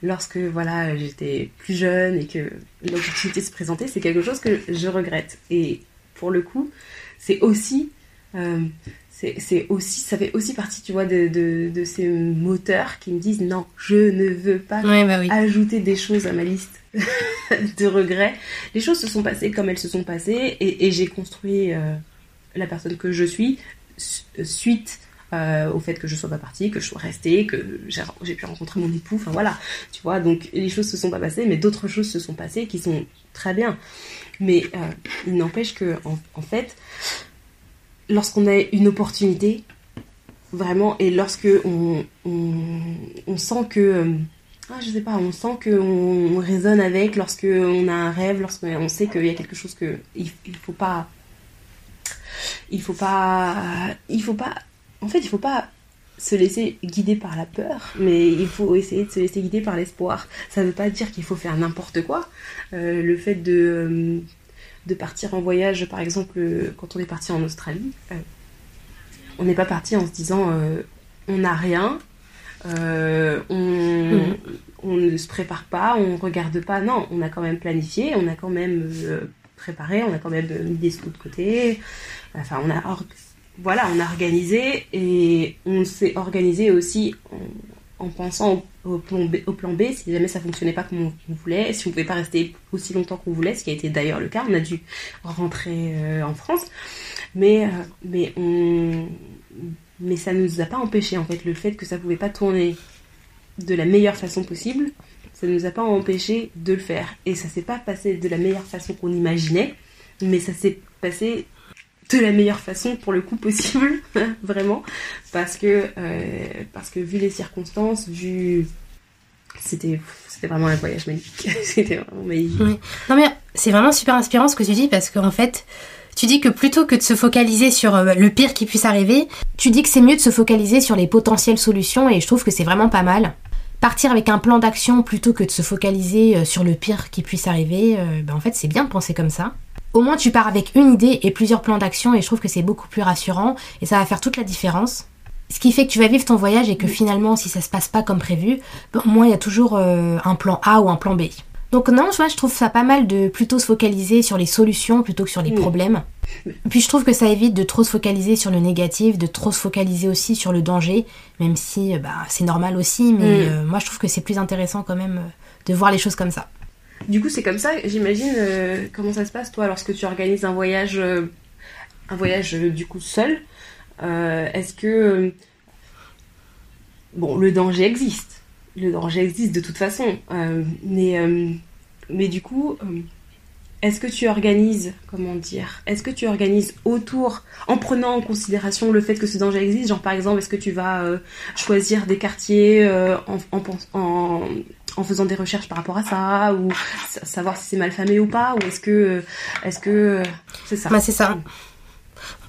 lorsque voilà j'étais plus jeune et que l'opportunité se présentait, c'est quelque chose que je regrette. Et pour le coup, c'est aussi, euh, c'est aussi, ça fait aussi partie, tu vois, de, de, ces moteurs qui me disent non, je ne veux pas bah ajouter des choses à ma liste (laughs) de regrets. Les choses se sont passées comme elles se sont passées et, et j'ai construit. Euh, la personne que je suis suite euh, au fait que je sois pas partie, que je sois restée, que j'ai pu rencontrer mon époux, enfin voilà, tu vois, donc les choses se sont pas passées, mais d'autres choses se sont passées qui sont très bien. Mais euh, il n'empêche que, en, fait, lorsqu'on a une opportunité, vraiment, et lorsque on, on, sent que, euh, ah, je sais pas, on sent qu'on résonne avec, lorsque on a un rêve, lorsqu'on sait qu'il y a quelque chose que il, il faut pas il faut pas il faut pas en fait il faut pas se laisser guider par la peur, mais il faut essayer de se laisser guider par l'espoir. Ça ne veut pas dire qu'il faut faire n'importe quoi. Euh, le fait de, euh, de partir en voyage, par exemple, quand on est parti en Australie, euh, on n'est pas parti en se disant on n'a rien, on, mm. on, ne se prépare pas, on regarde pas. Non, on a quand même planifié, on a quand même préparé, on a quand même mis des sous de côté. Enfin, on a, voilà, on a organisé et on s'est organisé aussi en, pensant au, plan B, au, plan B, si jamais ça fonctionnait pas comme on, voulait, si on pouvait pas rester aussi longtemps qu'on voulait, ce qui a été d'ailleurs le cas, on a dû rentrer euh, en France, mais, euh, mais, on, mais ça ne nous a pas empêché en fait le fait que ça pouvait pas tourner de la meilleure façon possible, ça ne nous a pas empêché de le faire. Et ça s'est pas passé de la meilleure façon qu'on imaginait, mais ça s'est passé de la meilleure façon pour le coup possible, (laughs) vraiment, parce que, euh, parce que vu les circonstances, vu... C'était, c'était vraiment un voyage magnifique. (laughs) c'était vraiment magnifique. Non mais c'est vraiment super inspirant ce que tu dis parce qu'en fait, tu dis que plutôt que de se focaliser sur euh, le pire qui puisse arriver, tu dis que c'est mieux de se focaliser sur les potentielles solutions et je trouve que c'est vraiment pas mal. Partir avec un plan d'action plutôt que de se focaliser euh, sur le pire qui puisse arriver, ben en fait c'est bien de penser comme ça au moins tu pars avec une idée et plusieurs plans d'action et je trouve que c'est beaucoup plus rassurant et ça va faire toute la différence. Ce qui fait que tu vas vivre ton voyage et que finalement si ça se passe pas comme prévu, au moins il y a toujours euh, un plan A ou un plan B. Donc non, vois, je trouve ça pas mal de plutôt se focaliser sur les solutions plutôt que sur les problèmes. Puis je trouve que ça évite de trop se focaliser sur le négatif, de trop se focaliser aussi sur le danger, même si bah, c'est normal aussi, mais euh, moi je trouve que c'est plus intéressant quand même euh, de voir les choses comme ça. Du coup, c'est comme ça, j'imagine, euh, comment ça se passe, toi, lorsque tu organises un voyage, euh, un voyage euh, du coup seul. Est-ce que. bon, le danger existe? Le danger existe de toute façon. mais, mais du coup, est-ce que tu organises, comment dire, est-ce que tu organises autour, en prenant en considération le fait que ce danger existe, genre par exemple, est-ce que tu vas choisir des quartiers en, en, en faisant des recherches par rapport à ça ou savoir si c'est mal famé ou pas ou est-ce que est-ce que c'est ça bah c'est ça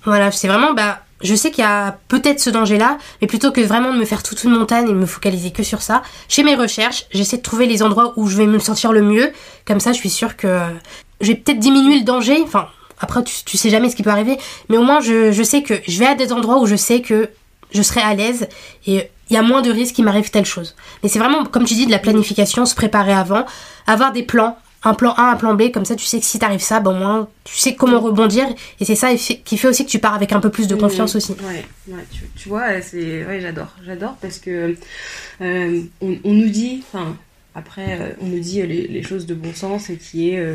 voilà c'est vraiment bah je sais qu'il y a peut-être ce danger là mais plutôt que vraiment de me faire toute une montagne et de me focaliser que sur ça chez mes recherches j'essaie de trouver les endroits où je vais me sentir le mieux. Comme ça je suis sûre que je vais peut-être diminuer le danger. Enfin après tu, tu sais jamais ce qui peut arriver. Mais au moins je, je sais que je vais à des endroits où je sais que je serai à l'aise et il y a moins de risques qu'il m'arrive telle chose. Mais c'est vraiment, comme tu dis, de la planification, se préparer avant, avoir des plans, un plan A, un plan B, comme ça tu sais que si t'arrive ça, bon, moins, tu sais comment rebondir, et c'est ça qui fait aussi que tu pars avec un peu plus de confiance aussi. Ouais, ouais tu, vois, c'est, ouais, j'adore, j'adore parce que euh, on, nous dit, enfin, après, euh, on nous dit les, choses de bon sens et qui est, euh,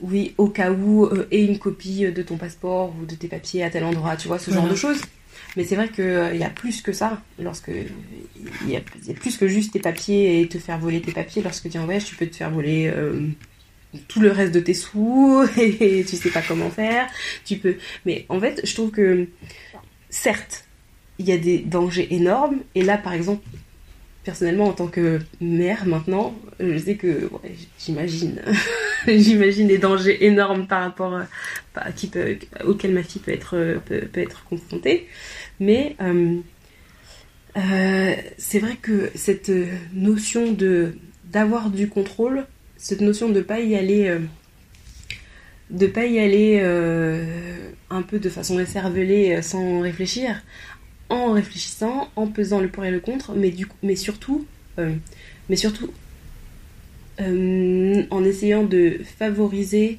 oui, au cas où, et une copie de ton passeport ou de tes papiers à tel endroit, tu vois, ce genre de choses. Mais c'est vrai qu'il y a plus que ça. Lorsque il y, a, plus que juste tes papiers et te faire voler tes papiers. Lorsque tu es en voyage, tu peux te faire voler tout le reste de tes sous (laughs) et tu sais pas comment faire. Tu peux. Mais en fait, je trouve que certes, il y a des dangers énormes. Et là, par exemple, personnellement, en tant que mère maintenant, je sais que j'imagine, (laughs) j'imagine les dangers énormes par rapport à, bah, qui peut, auxquels ma fille peut être, peut, être confrontée. Mais euh, euh, c'est vrai que cette notion de d'avoir du contrôle, cette notion de pas y aller, euh, de pas y aller un peu de façon écervelée, sans réfléchir, en réfléchissant, en pesant le pour et le contre, mais, du coup, mais surtout, euh, mais surtout euh, en essayant de favoriser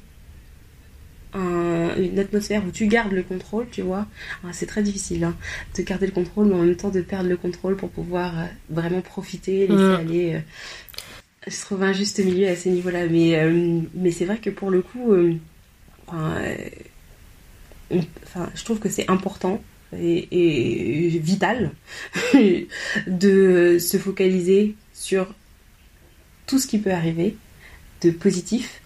une atmosphère où tu gardes le contrôle, tu vois. Ah, c'est très difficile hein, de garder le contrôle, mais en même temps de perdre le contrôle pour pouvoir euh, vraiment profiter, laisser mm. aller. Je trouve un juste milieu à ces niveaux-là, mais, mais c'est vrai que pour le coup, enfin, je trouve que c'est important et, vital (laughs) de se focaliser sur tout ce qui peut arriver de positif.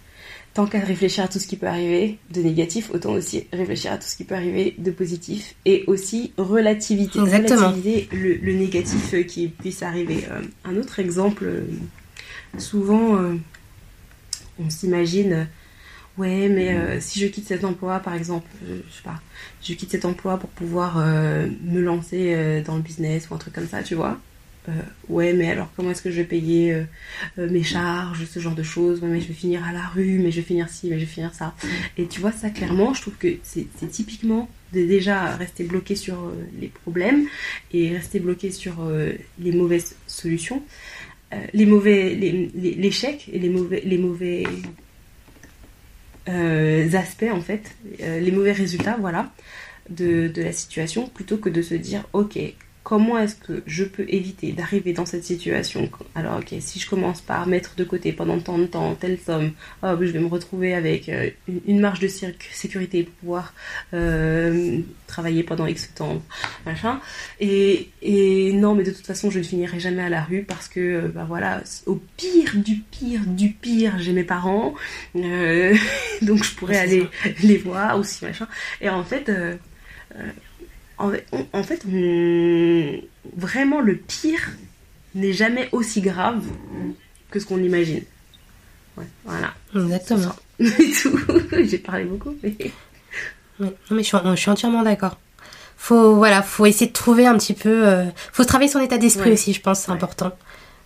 Tant qu'à réfléchir à tout ce qui peut arriver de négatif, autant aussi réfléchir à tout ce qui peut arriver de positif et aussi relativiser, relativiser le, négatif qui puisse arriver. Euh, un autre exemple, euh, souvent euh, on s'imagine ouais, mais euh, si je quitte cet emploi, par exemple, euh, je sais pas, je quitte cet emploi pour pouvoir euh, me lancer dans le business ou un truc comme ça, tu vois. ouais, mais alors comment est-ce que je vais payer mes charges, ce genre de choses Ouais, mais je vais finir à la rue, mais je vais finir ci, mais je vais finir ça. Et tu vois, ça clairement, je trouve que c'est typiquement de déjà rester bloqué sur les problèmes et rester bloqué sur les mauvaises solutions. Les mauvais l'échec et les mauvais les mauvais euh, aspects, en fait, euh, les mauvais résultats, voilà, de, de, la situation, plutôt que de se dire, ok, comment est-ce que je peux éviter d'arriver dans cette situation Alors, ok, si je commence par mettre de côté pendant tant de temps telle somme, oh, je vais me retrouver avec euh, une, marge de sécurité pour pouvoir euh, travailler pendant X temps, machin. Et, et, non, mais de toute façon, je ne finirai jamais à la rue parce que, euh, bah voilà, au pire du pire du pire, j'ai mes parents, (laughs) donc je pourrais aller les voir aussi, machin. Et en fait, en, fait, vraiment le pire n'est jamais aussi grave que ce qu'on imagine. voilà. Exactement. (laughs) (laughs) J'ai parlé beaucoup, mais. mais je suis, entièrement d'accord. Faut, voilà, faut essayer de trouver un petit peu. Euh, faut travailler son état d'esprit aussi, je pense, c'est important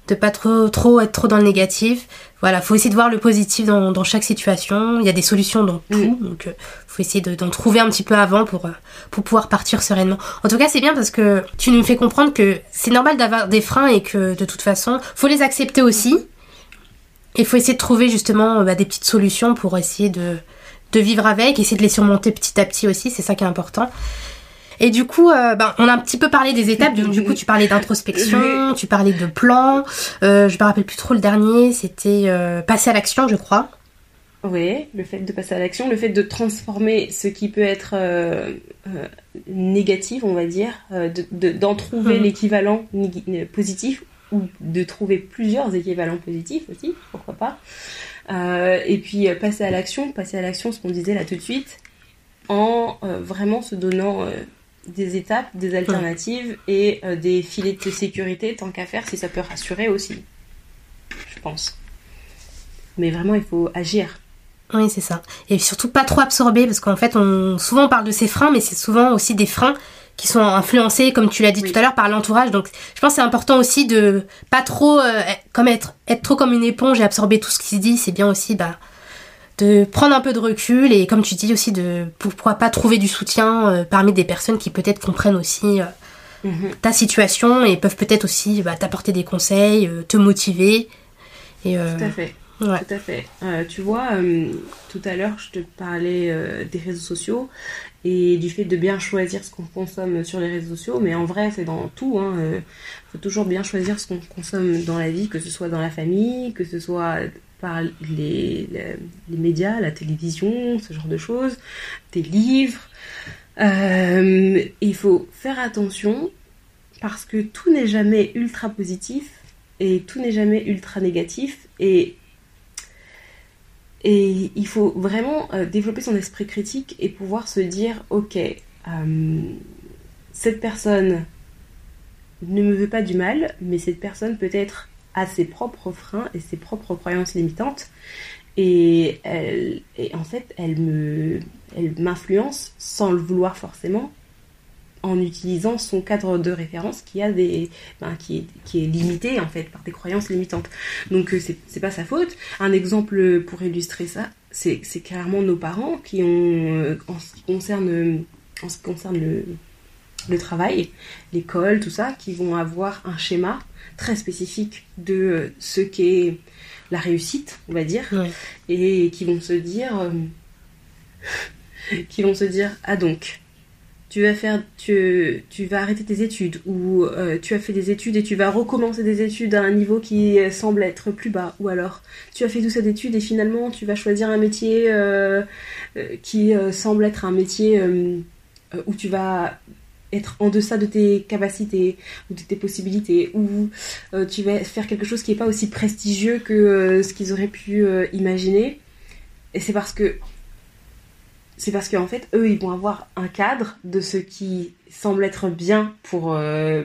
de pas trop trop être trop dans le négatif. Voilà, faut essayer de voir le positif dans, dans chaque situation. Il y a des solutions dans tout, donc euh, faut essayer d'en trouver un petit peu avant pour euh, pour pouvoir partir sereinement. En tout cas, c'est bien parce que tu nous fais comprendre que c'est normal d'avoir des freins et que de toute façon, faut les accepter aussi. Et faut essayer de trouver justement bah, des petites solutions pour essayer de de vivre avec, essayer de les surmonter petit à petit aussi. C'est ça qui est important. Et du coup, euh, ben, on a un petit peu parlé des étapes. Du, coup, tu parlais d'introspection, tu parlais de plan. Euh, je me rappelle plus trop le dernier. C'était euh, passer à l'action, je crois. Oui, le fait de passer à l'action, le fait de transformer ce qui peut être euh, négatif, on va dire, d'en trouver mmh. l'équivalent positif ou de trouver plusieurs équivalents positifs aussi, pourquoi pas. et puis passer à l'action, passer à l'action, ce qu'on disait là tout de suite, en vraiment se donnant des étapes, des alternatives et euh, des filets de sécurité tant qu'à faire si ça peut rassurer aussi. Je pense. Mais vraiment, il faut agir. Oui, c'est ça. Et surtout pas trop absorber parce qu'en fait, on souvent on parle de ces freins, mais c'est souvent aussi des freins qui sont influencés, comme tu l'as dit tout à l'heure, par l'entourage. Donc, je pense que c'est important aussi de pas trop euh, comme être être trop comme une éponge et absorber tout ce qui se dit. C'est bien aussi bah de prendre un peu de recul et comme tu dis aussi de pourquoi pas trouver du soutien euh, parmi des personnes qui peut-être comprennent aussi euh, mhm. ta situation et peuvent peut-être aussi bah, t'apporter des conseils, euh, te motiver. Et, Tout à fait. Tout à fait. tu vois, tout à l'heure, je te parlais des réseaux sociaux et du fait de bien choisir ce qu'on consomme sur les réseaux sociaux, mais en vrai, c'est dans tout. Il hein, faut toujours bien choisir ce qu'on consomme dans la vie, que ce soit dans la famille, que ce soit par les, médias, la télévision, ce genre de choses, des livres. Euh, il faut faire attention parce que tout n'est jamais ultra positif et tout n'est jamais ultra négatif et et il faut vraiment euh, développer son esprit critique et pouvoir se dire ok euh, cette personne ne me veut pas du mal, mais cette personne peut-être a ses propres freins et ses propres croyances limitantes. Et, elle, et en fait, elle me, elle m'influence sans le vouloir forcément en utilisant son cadre de référence qui a des ben, qui, est, qui est limité en fait par des croyances limitantes donc euh, c'est, c'est pas sa faute un exemple pour illustrer ça c'est, c'est clairement nos parents qui ont euh, en ce qui concerne en ce qui concerne le, le travail l'école tout ça qui vont avoir un schéma très spécifique de ce qu'est la réussite on va dire et qui vont se dire euh, (laughs) qui vont se dire ah donc tu vas faire tu, tu vas arrêter tes études ou euh, tu as fait des études et tu vas recommencer des études à un niveau qui semble être plus bas. Ou alors tu as fait toutes ces études et finalement tu vas choisir un métier euh, qui semble être un métier où tu vas être en deçà de tes capacités ou de tes possibilités ou euh, tu vas faire quelque chose qui n'est pas aussi prestigieux que euh, ce qu'ils auraient pu euh, imaginer et c'est parce que c'est parce qu'en fait, eux, ils vont avoir un cadre de ce qui semble être bien pour,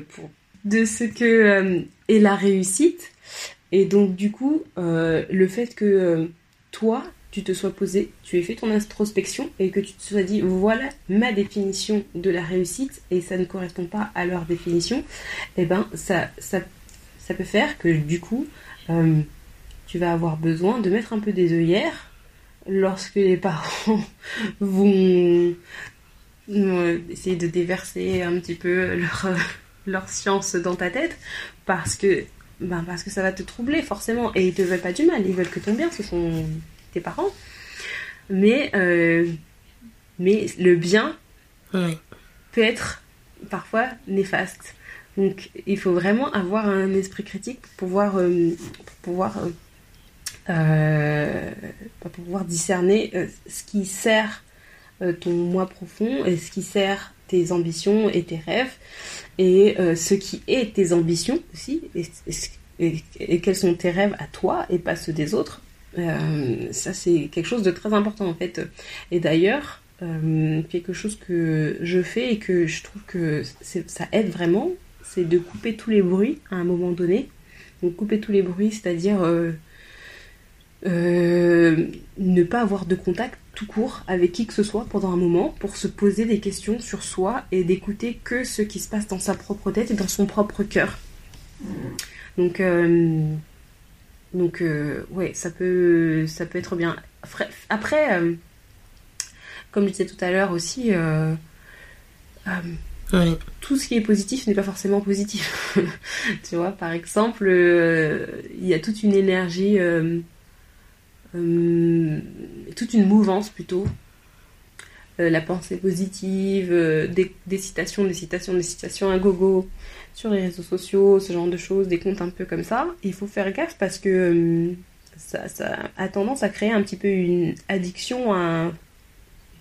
pour de ce que est la réussite. Et donc, du coup, le fait que toi, tu te sois posé, tu aies fait ton introspection et que tu te sois dit, voilà ma définition de la réussite et ça ne correspond pas à leur définition, et ben, ça, ça, ça peut faire que, du coup, euh, tu vas avoir besoin de mettre un peu des œillères lorsque les (laughs) parents vont euh, essayer de déverser un petit peu leur, euh, leur science dans ta tête parce que ben parce que ça va te troubler forcément et ils te veulent pas du mal ils veulent que ton bien ce sont tes parents. Mais euh, mais le bien peut être parfois néfaste. Donc il faut vraiment avoir un esprit critique pour pouvoir euh, pour pouvoir euh, pour pouvoir discerner ce qui sert ton moi profond et ce qui sert tes ambitions et tes rêves et euh, ce qui est tes ambitions aussi et, et- et quels sont tes rêves à toi et pas ceux des autres ça c'est quelque chose de très important en fait et d'ailleurs euh, quelque chose que je fais et que je trouve que ça aide vraiment c'est de couper tous les bruits à un moment donné donc couper tous les bruits c'est-à-dire euh, euh, ne pas avoir de contact tout court avec qui que ce soit pendant un moment pour se poser des questions sur soi et d'écouter que ce qui se passe dans sa propre tête et dans son propre cœur. Donc, euh, donc euh, ouais, ça peut, ça peut être bien. Après, euh, comme je disais tout à l'heure aussi, euh, tout ce qui est positif n'est pas forcément positif. (laughs) tu vois, par exemple, il y a toute une énergie, toute une mouvance plutôt. La pensée positive, des, des citations, des citations, des citations à gogo sur les réseaux sociaux, ce genre de choses, des comptes un peu comme ça. Il faut faire gaffe parce que euh, ça, a tendance à créer un petit peu une addiction à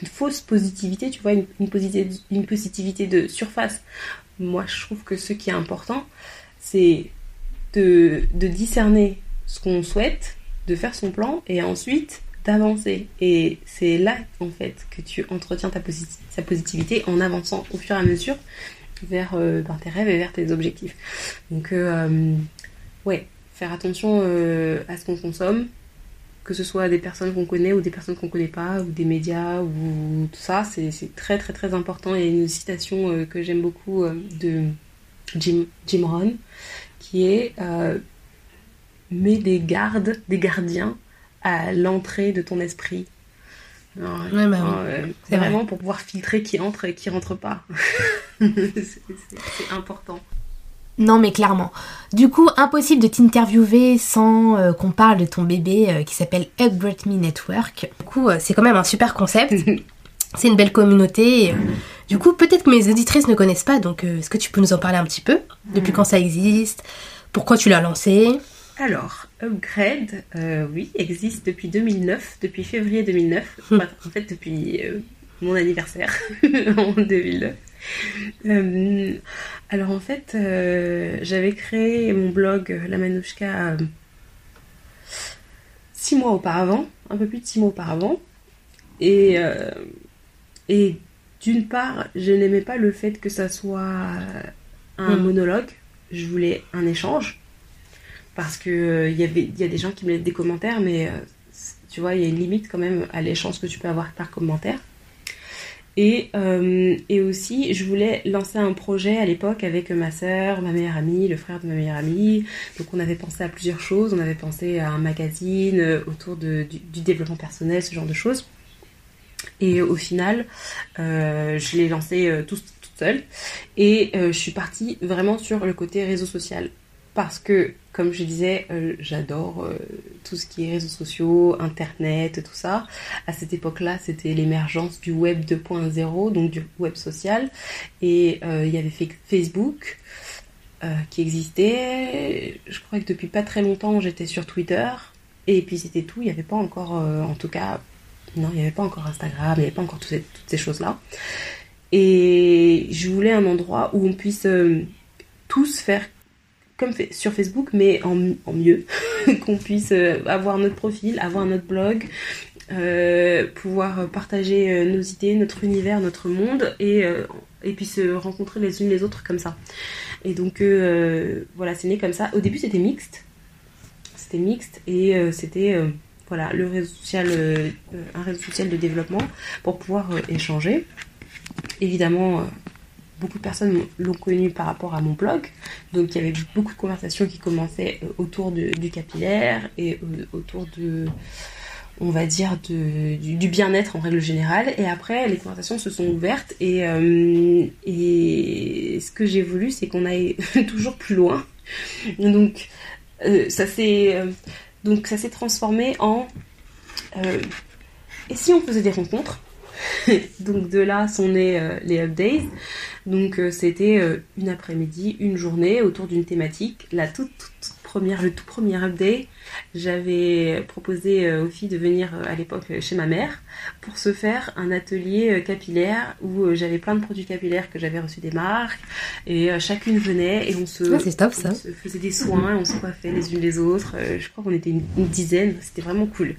une fausse positivité, tu vois, une, positivité, de surface. Moi, je trouve que ce qui est important, c'est de, discerner ce qu'on souhaite, de faire son plan et ensuite d'avancer. Et c'est là, en fait, que tu entretiens ta positivité en avançant au fur et à mesure vers euh, ben, tes rêves et vers tes objectifs. Donc, euh, ouais, faire attention euh, à ce qu'on consomme, que ce soit des personnes qu'on connaît ou des personnes qu'on connaît pas, ou des médias, ou tout ça, c'est très très très important. Il y a une citation euh, que j'aime beaucoup euh, de Jim, Jim qui est euh, Mets des gardes, des gardiens à l'entrée de ton esprit. Ouais, bah oui. C'est vraiment vrai. pour pouvoir filtrer qui entre et qui rentre pas. (laughs) c'est important. Non, mais clairement. Du coup, impossible de t'interviewer sans euh, qu'on parle de ton bébé euh, qui s'appelle Brought Me Network. Du coup, euh, c'est quand même un super concept. (laughs) c'est une belle communauté. et, du coup, peut-être que mes auditrices ne connaissent pas, donc euh, est-ce que tu peux nous en parler un petit peu? Depuis quand ça existe? Pourquoi tu l'as lancé? Alors, Upgrade, euh, oui, existe depuis 2009, depuis février 2009, Enfin, en fait depuis euh, mon anniversaire (laughs) en 2009. Euh, alors en fait, j'avais créé mon blog La Manouchka six mois auparavant, un peu plus de six mois auparavant, et, et d'une part, je n'aimais pas le fait que ça soit un Mm. monologue, je voulais un échange parce que il y avait il y a des gens qui me laissent des commentaires mais tu vois il y a une limite quand même à l'échange que tu peux avoir par commentaire et, euh, et, aussi, je voulais lancer un projet à l'époque avec ma sœur, ma meilleure amie, le frère de ma meilleure amie. Donc on avait pensé à plusieurs choses. On avait pensé à un magazine euh, autour de, du, développement personnel, ce genre de choses. Et au final, euh, je l'ai lancé euh, tout, toute seule. Et euh, je suis partie vraiment sur le côté réseau social parce que, comme je disais, euh, j'adore euh, tout ce qui est réseaux sociaux, internet, tout ça. À cette époque-là, c'était l'émergence du web 2.0, donc du web social. Et euh, il y avait Facebook qui existait. Je crois que depuis pas très longtemps, j'étais sur Twitter. Et puis c'était tout. Il n'y avait pas encore, en tout cas, non, il n'y avait pas encore Instagram, il n'y avait pas encore toutes ces, toutes ces choses-là. Et je voulais un endroit où on puisse tous faire comme sur Facebook, mais en, mieux, (laughs) qu'on puisse avoir notre profil, avoir notre blog, euh, pouvoir partager nos idées, notre univers, notre monde, et, euh, puis se rencontrer les unes les autres comme ça. Et donc euh, voilà, c'est né comme ça. Au début, c'était mixte, c'était mixte, et c'était voilà le réseau social, un réseau social de développement pour pouvoir échanger. Évidemment beaucoup de personnes l'ont connu par rapport à mon blog. Donc il y avait beaucoup de conversations qui commençaient autour de, du capillaire et autour de, on va dire, de, du, bien-être en règle générale. Et après, les conversations se sont ouvertes et, euh, ce que j'ai voulu, c'est qu'on aille (laughs) toujours plus loin. Donc euh, ça s'est euh, donc ça s'est transformé en et si on faisait des rencontres? (laughs) donc de là sont nés euh, les updates. Donc euh, c'était euh, une après-midi, une journée autour d'une thématique. La toute, toute, première, le tout premier update, j'avais proposé aux filles de venir à l'époque chez ma mère pour se faire un atelier capillaire où j'avais plein de produits capillaires que j'avais reçus des marques et chacune venait et on se, ah, top, ça. on se faisait des soins, on se coiffait les unes les autres. je crois qu'on était une, une dizaine, c'était vraiment cool.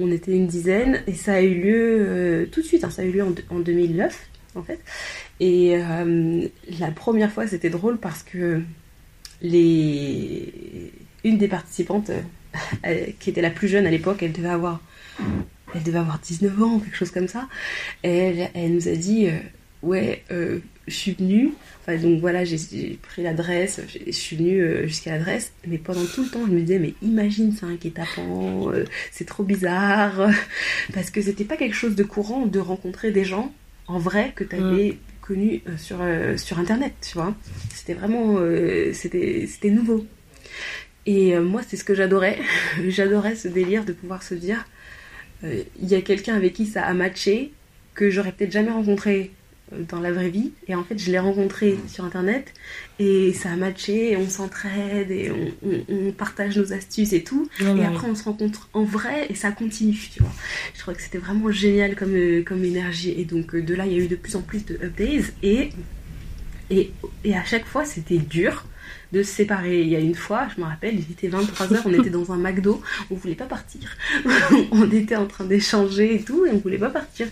On était une dizaine et ça a eu lieu euh, tout de suite, hein, ça a eu lieu en, en, 2009 en fait. Et euh, la première fois c'était drôle parce que une des participantes euh, qui était la plus jeune à l'époque, elle devait avoir elle devait avoir 19 ans quelque chose comme ça. Elle, elle nous a dit ouais je suis venue. Donc voilà, j'ai pris l'adresse, je suis venue euh, jusqu'à l'adresse, mais pendant tout le temps, je me disais, mais imagine, c'est inquiétant, euh, c'est trop bizarre, (laughs) parce que c'était pas quelque chose de courant de rencontrer des gens en vrai que tu avais connus euh, sur, internet, tu vois. C'était vraiment, c'était nouveau. Et moi, c'est ce que j'adorais. (laughs) j'adorais ce délire de pouvoir se dire, il y a quelqu'un avec qui ça a matché, que j'aurais peut-être jamais rencontré dans la vraie vie. Et en fait, je l'ai rencontré sur Internet et ça a matché, et on s'entraide et on, on, on, partage nos astuces et tout. Et après, on se rencontre en vrai et ça continue, tu vois. Je crois que c'était vraiment génial comme, comme énergie. Et donc, de là, il y a eu de plus en plus de updates et, et, à chaque fois, c'était dur de se séparer. Il y a une fois, je me rappelle, il était 23h, on était dans un McDo, on voulait pas partir. (laughs) on était en train d'échanger et tout, et on voulait pas partir.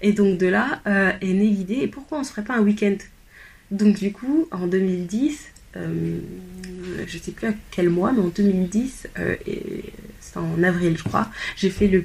Et donc de là euh, est née l'idée, et pourquoi on se ferait pas un week-end? Donc du coup, en 2010, euh, je sais plus à quel mois, mais en 2010, euh, c'est en avril je crois, j'ai fait le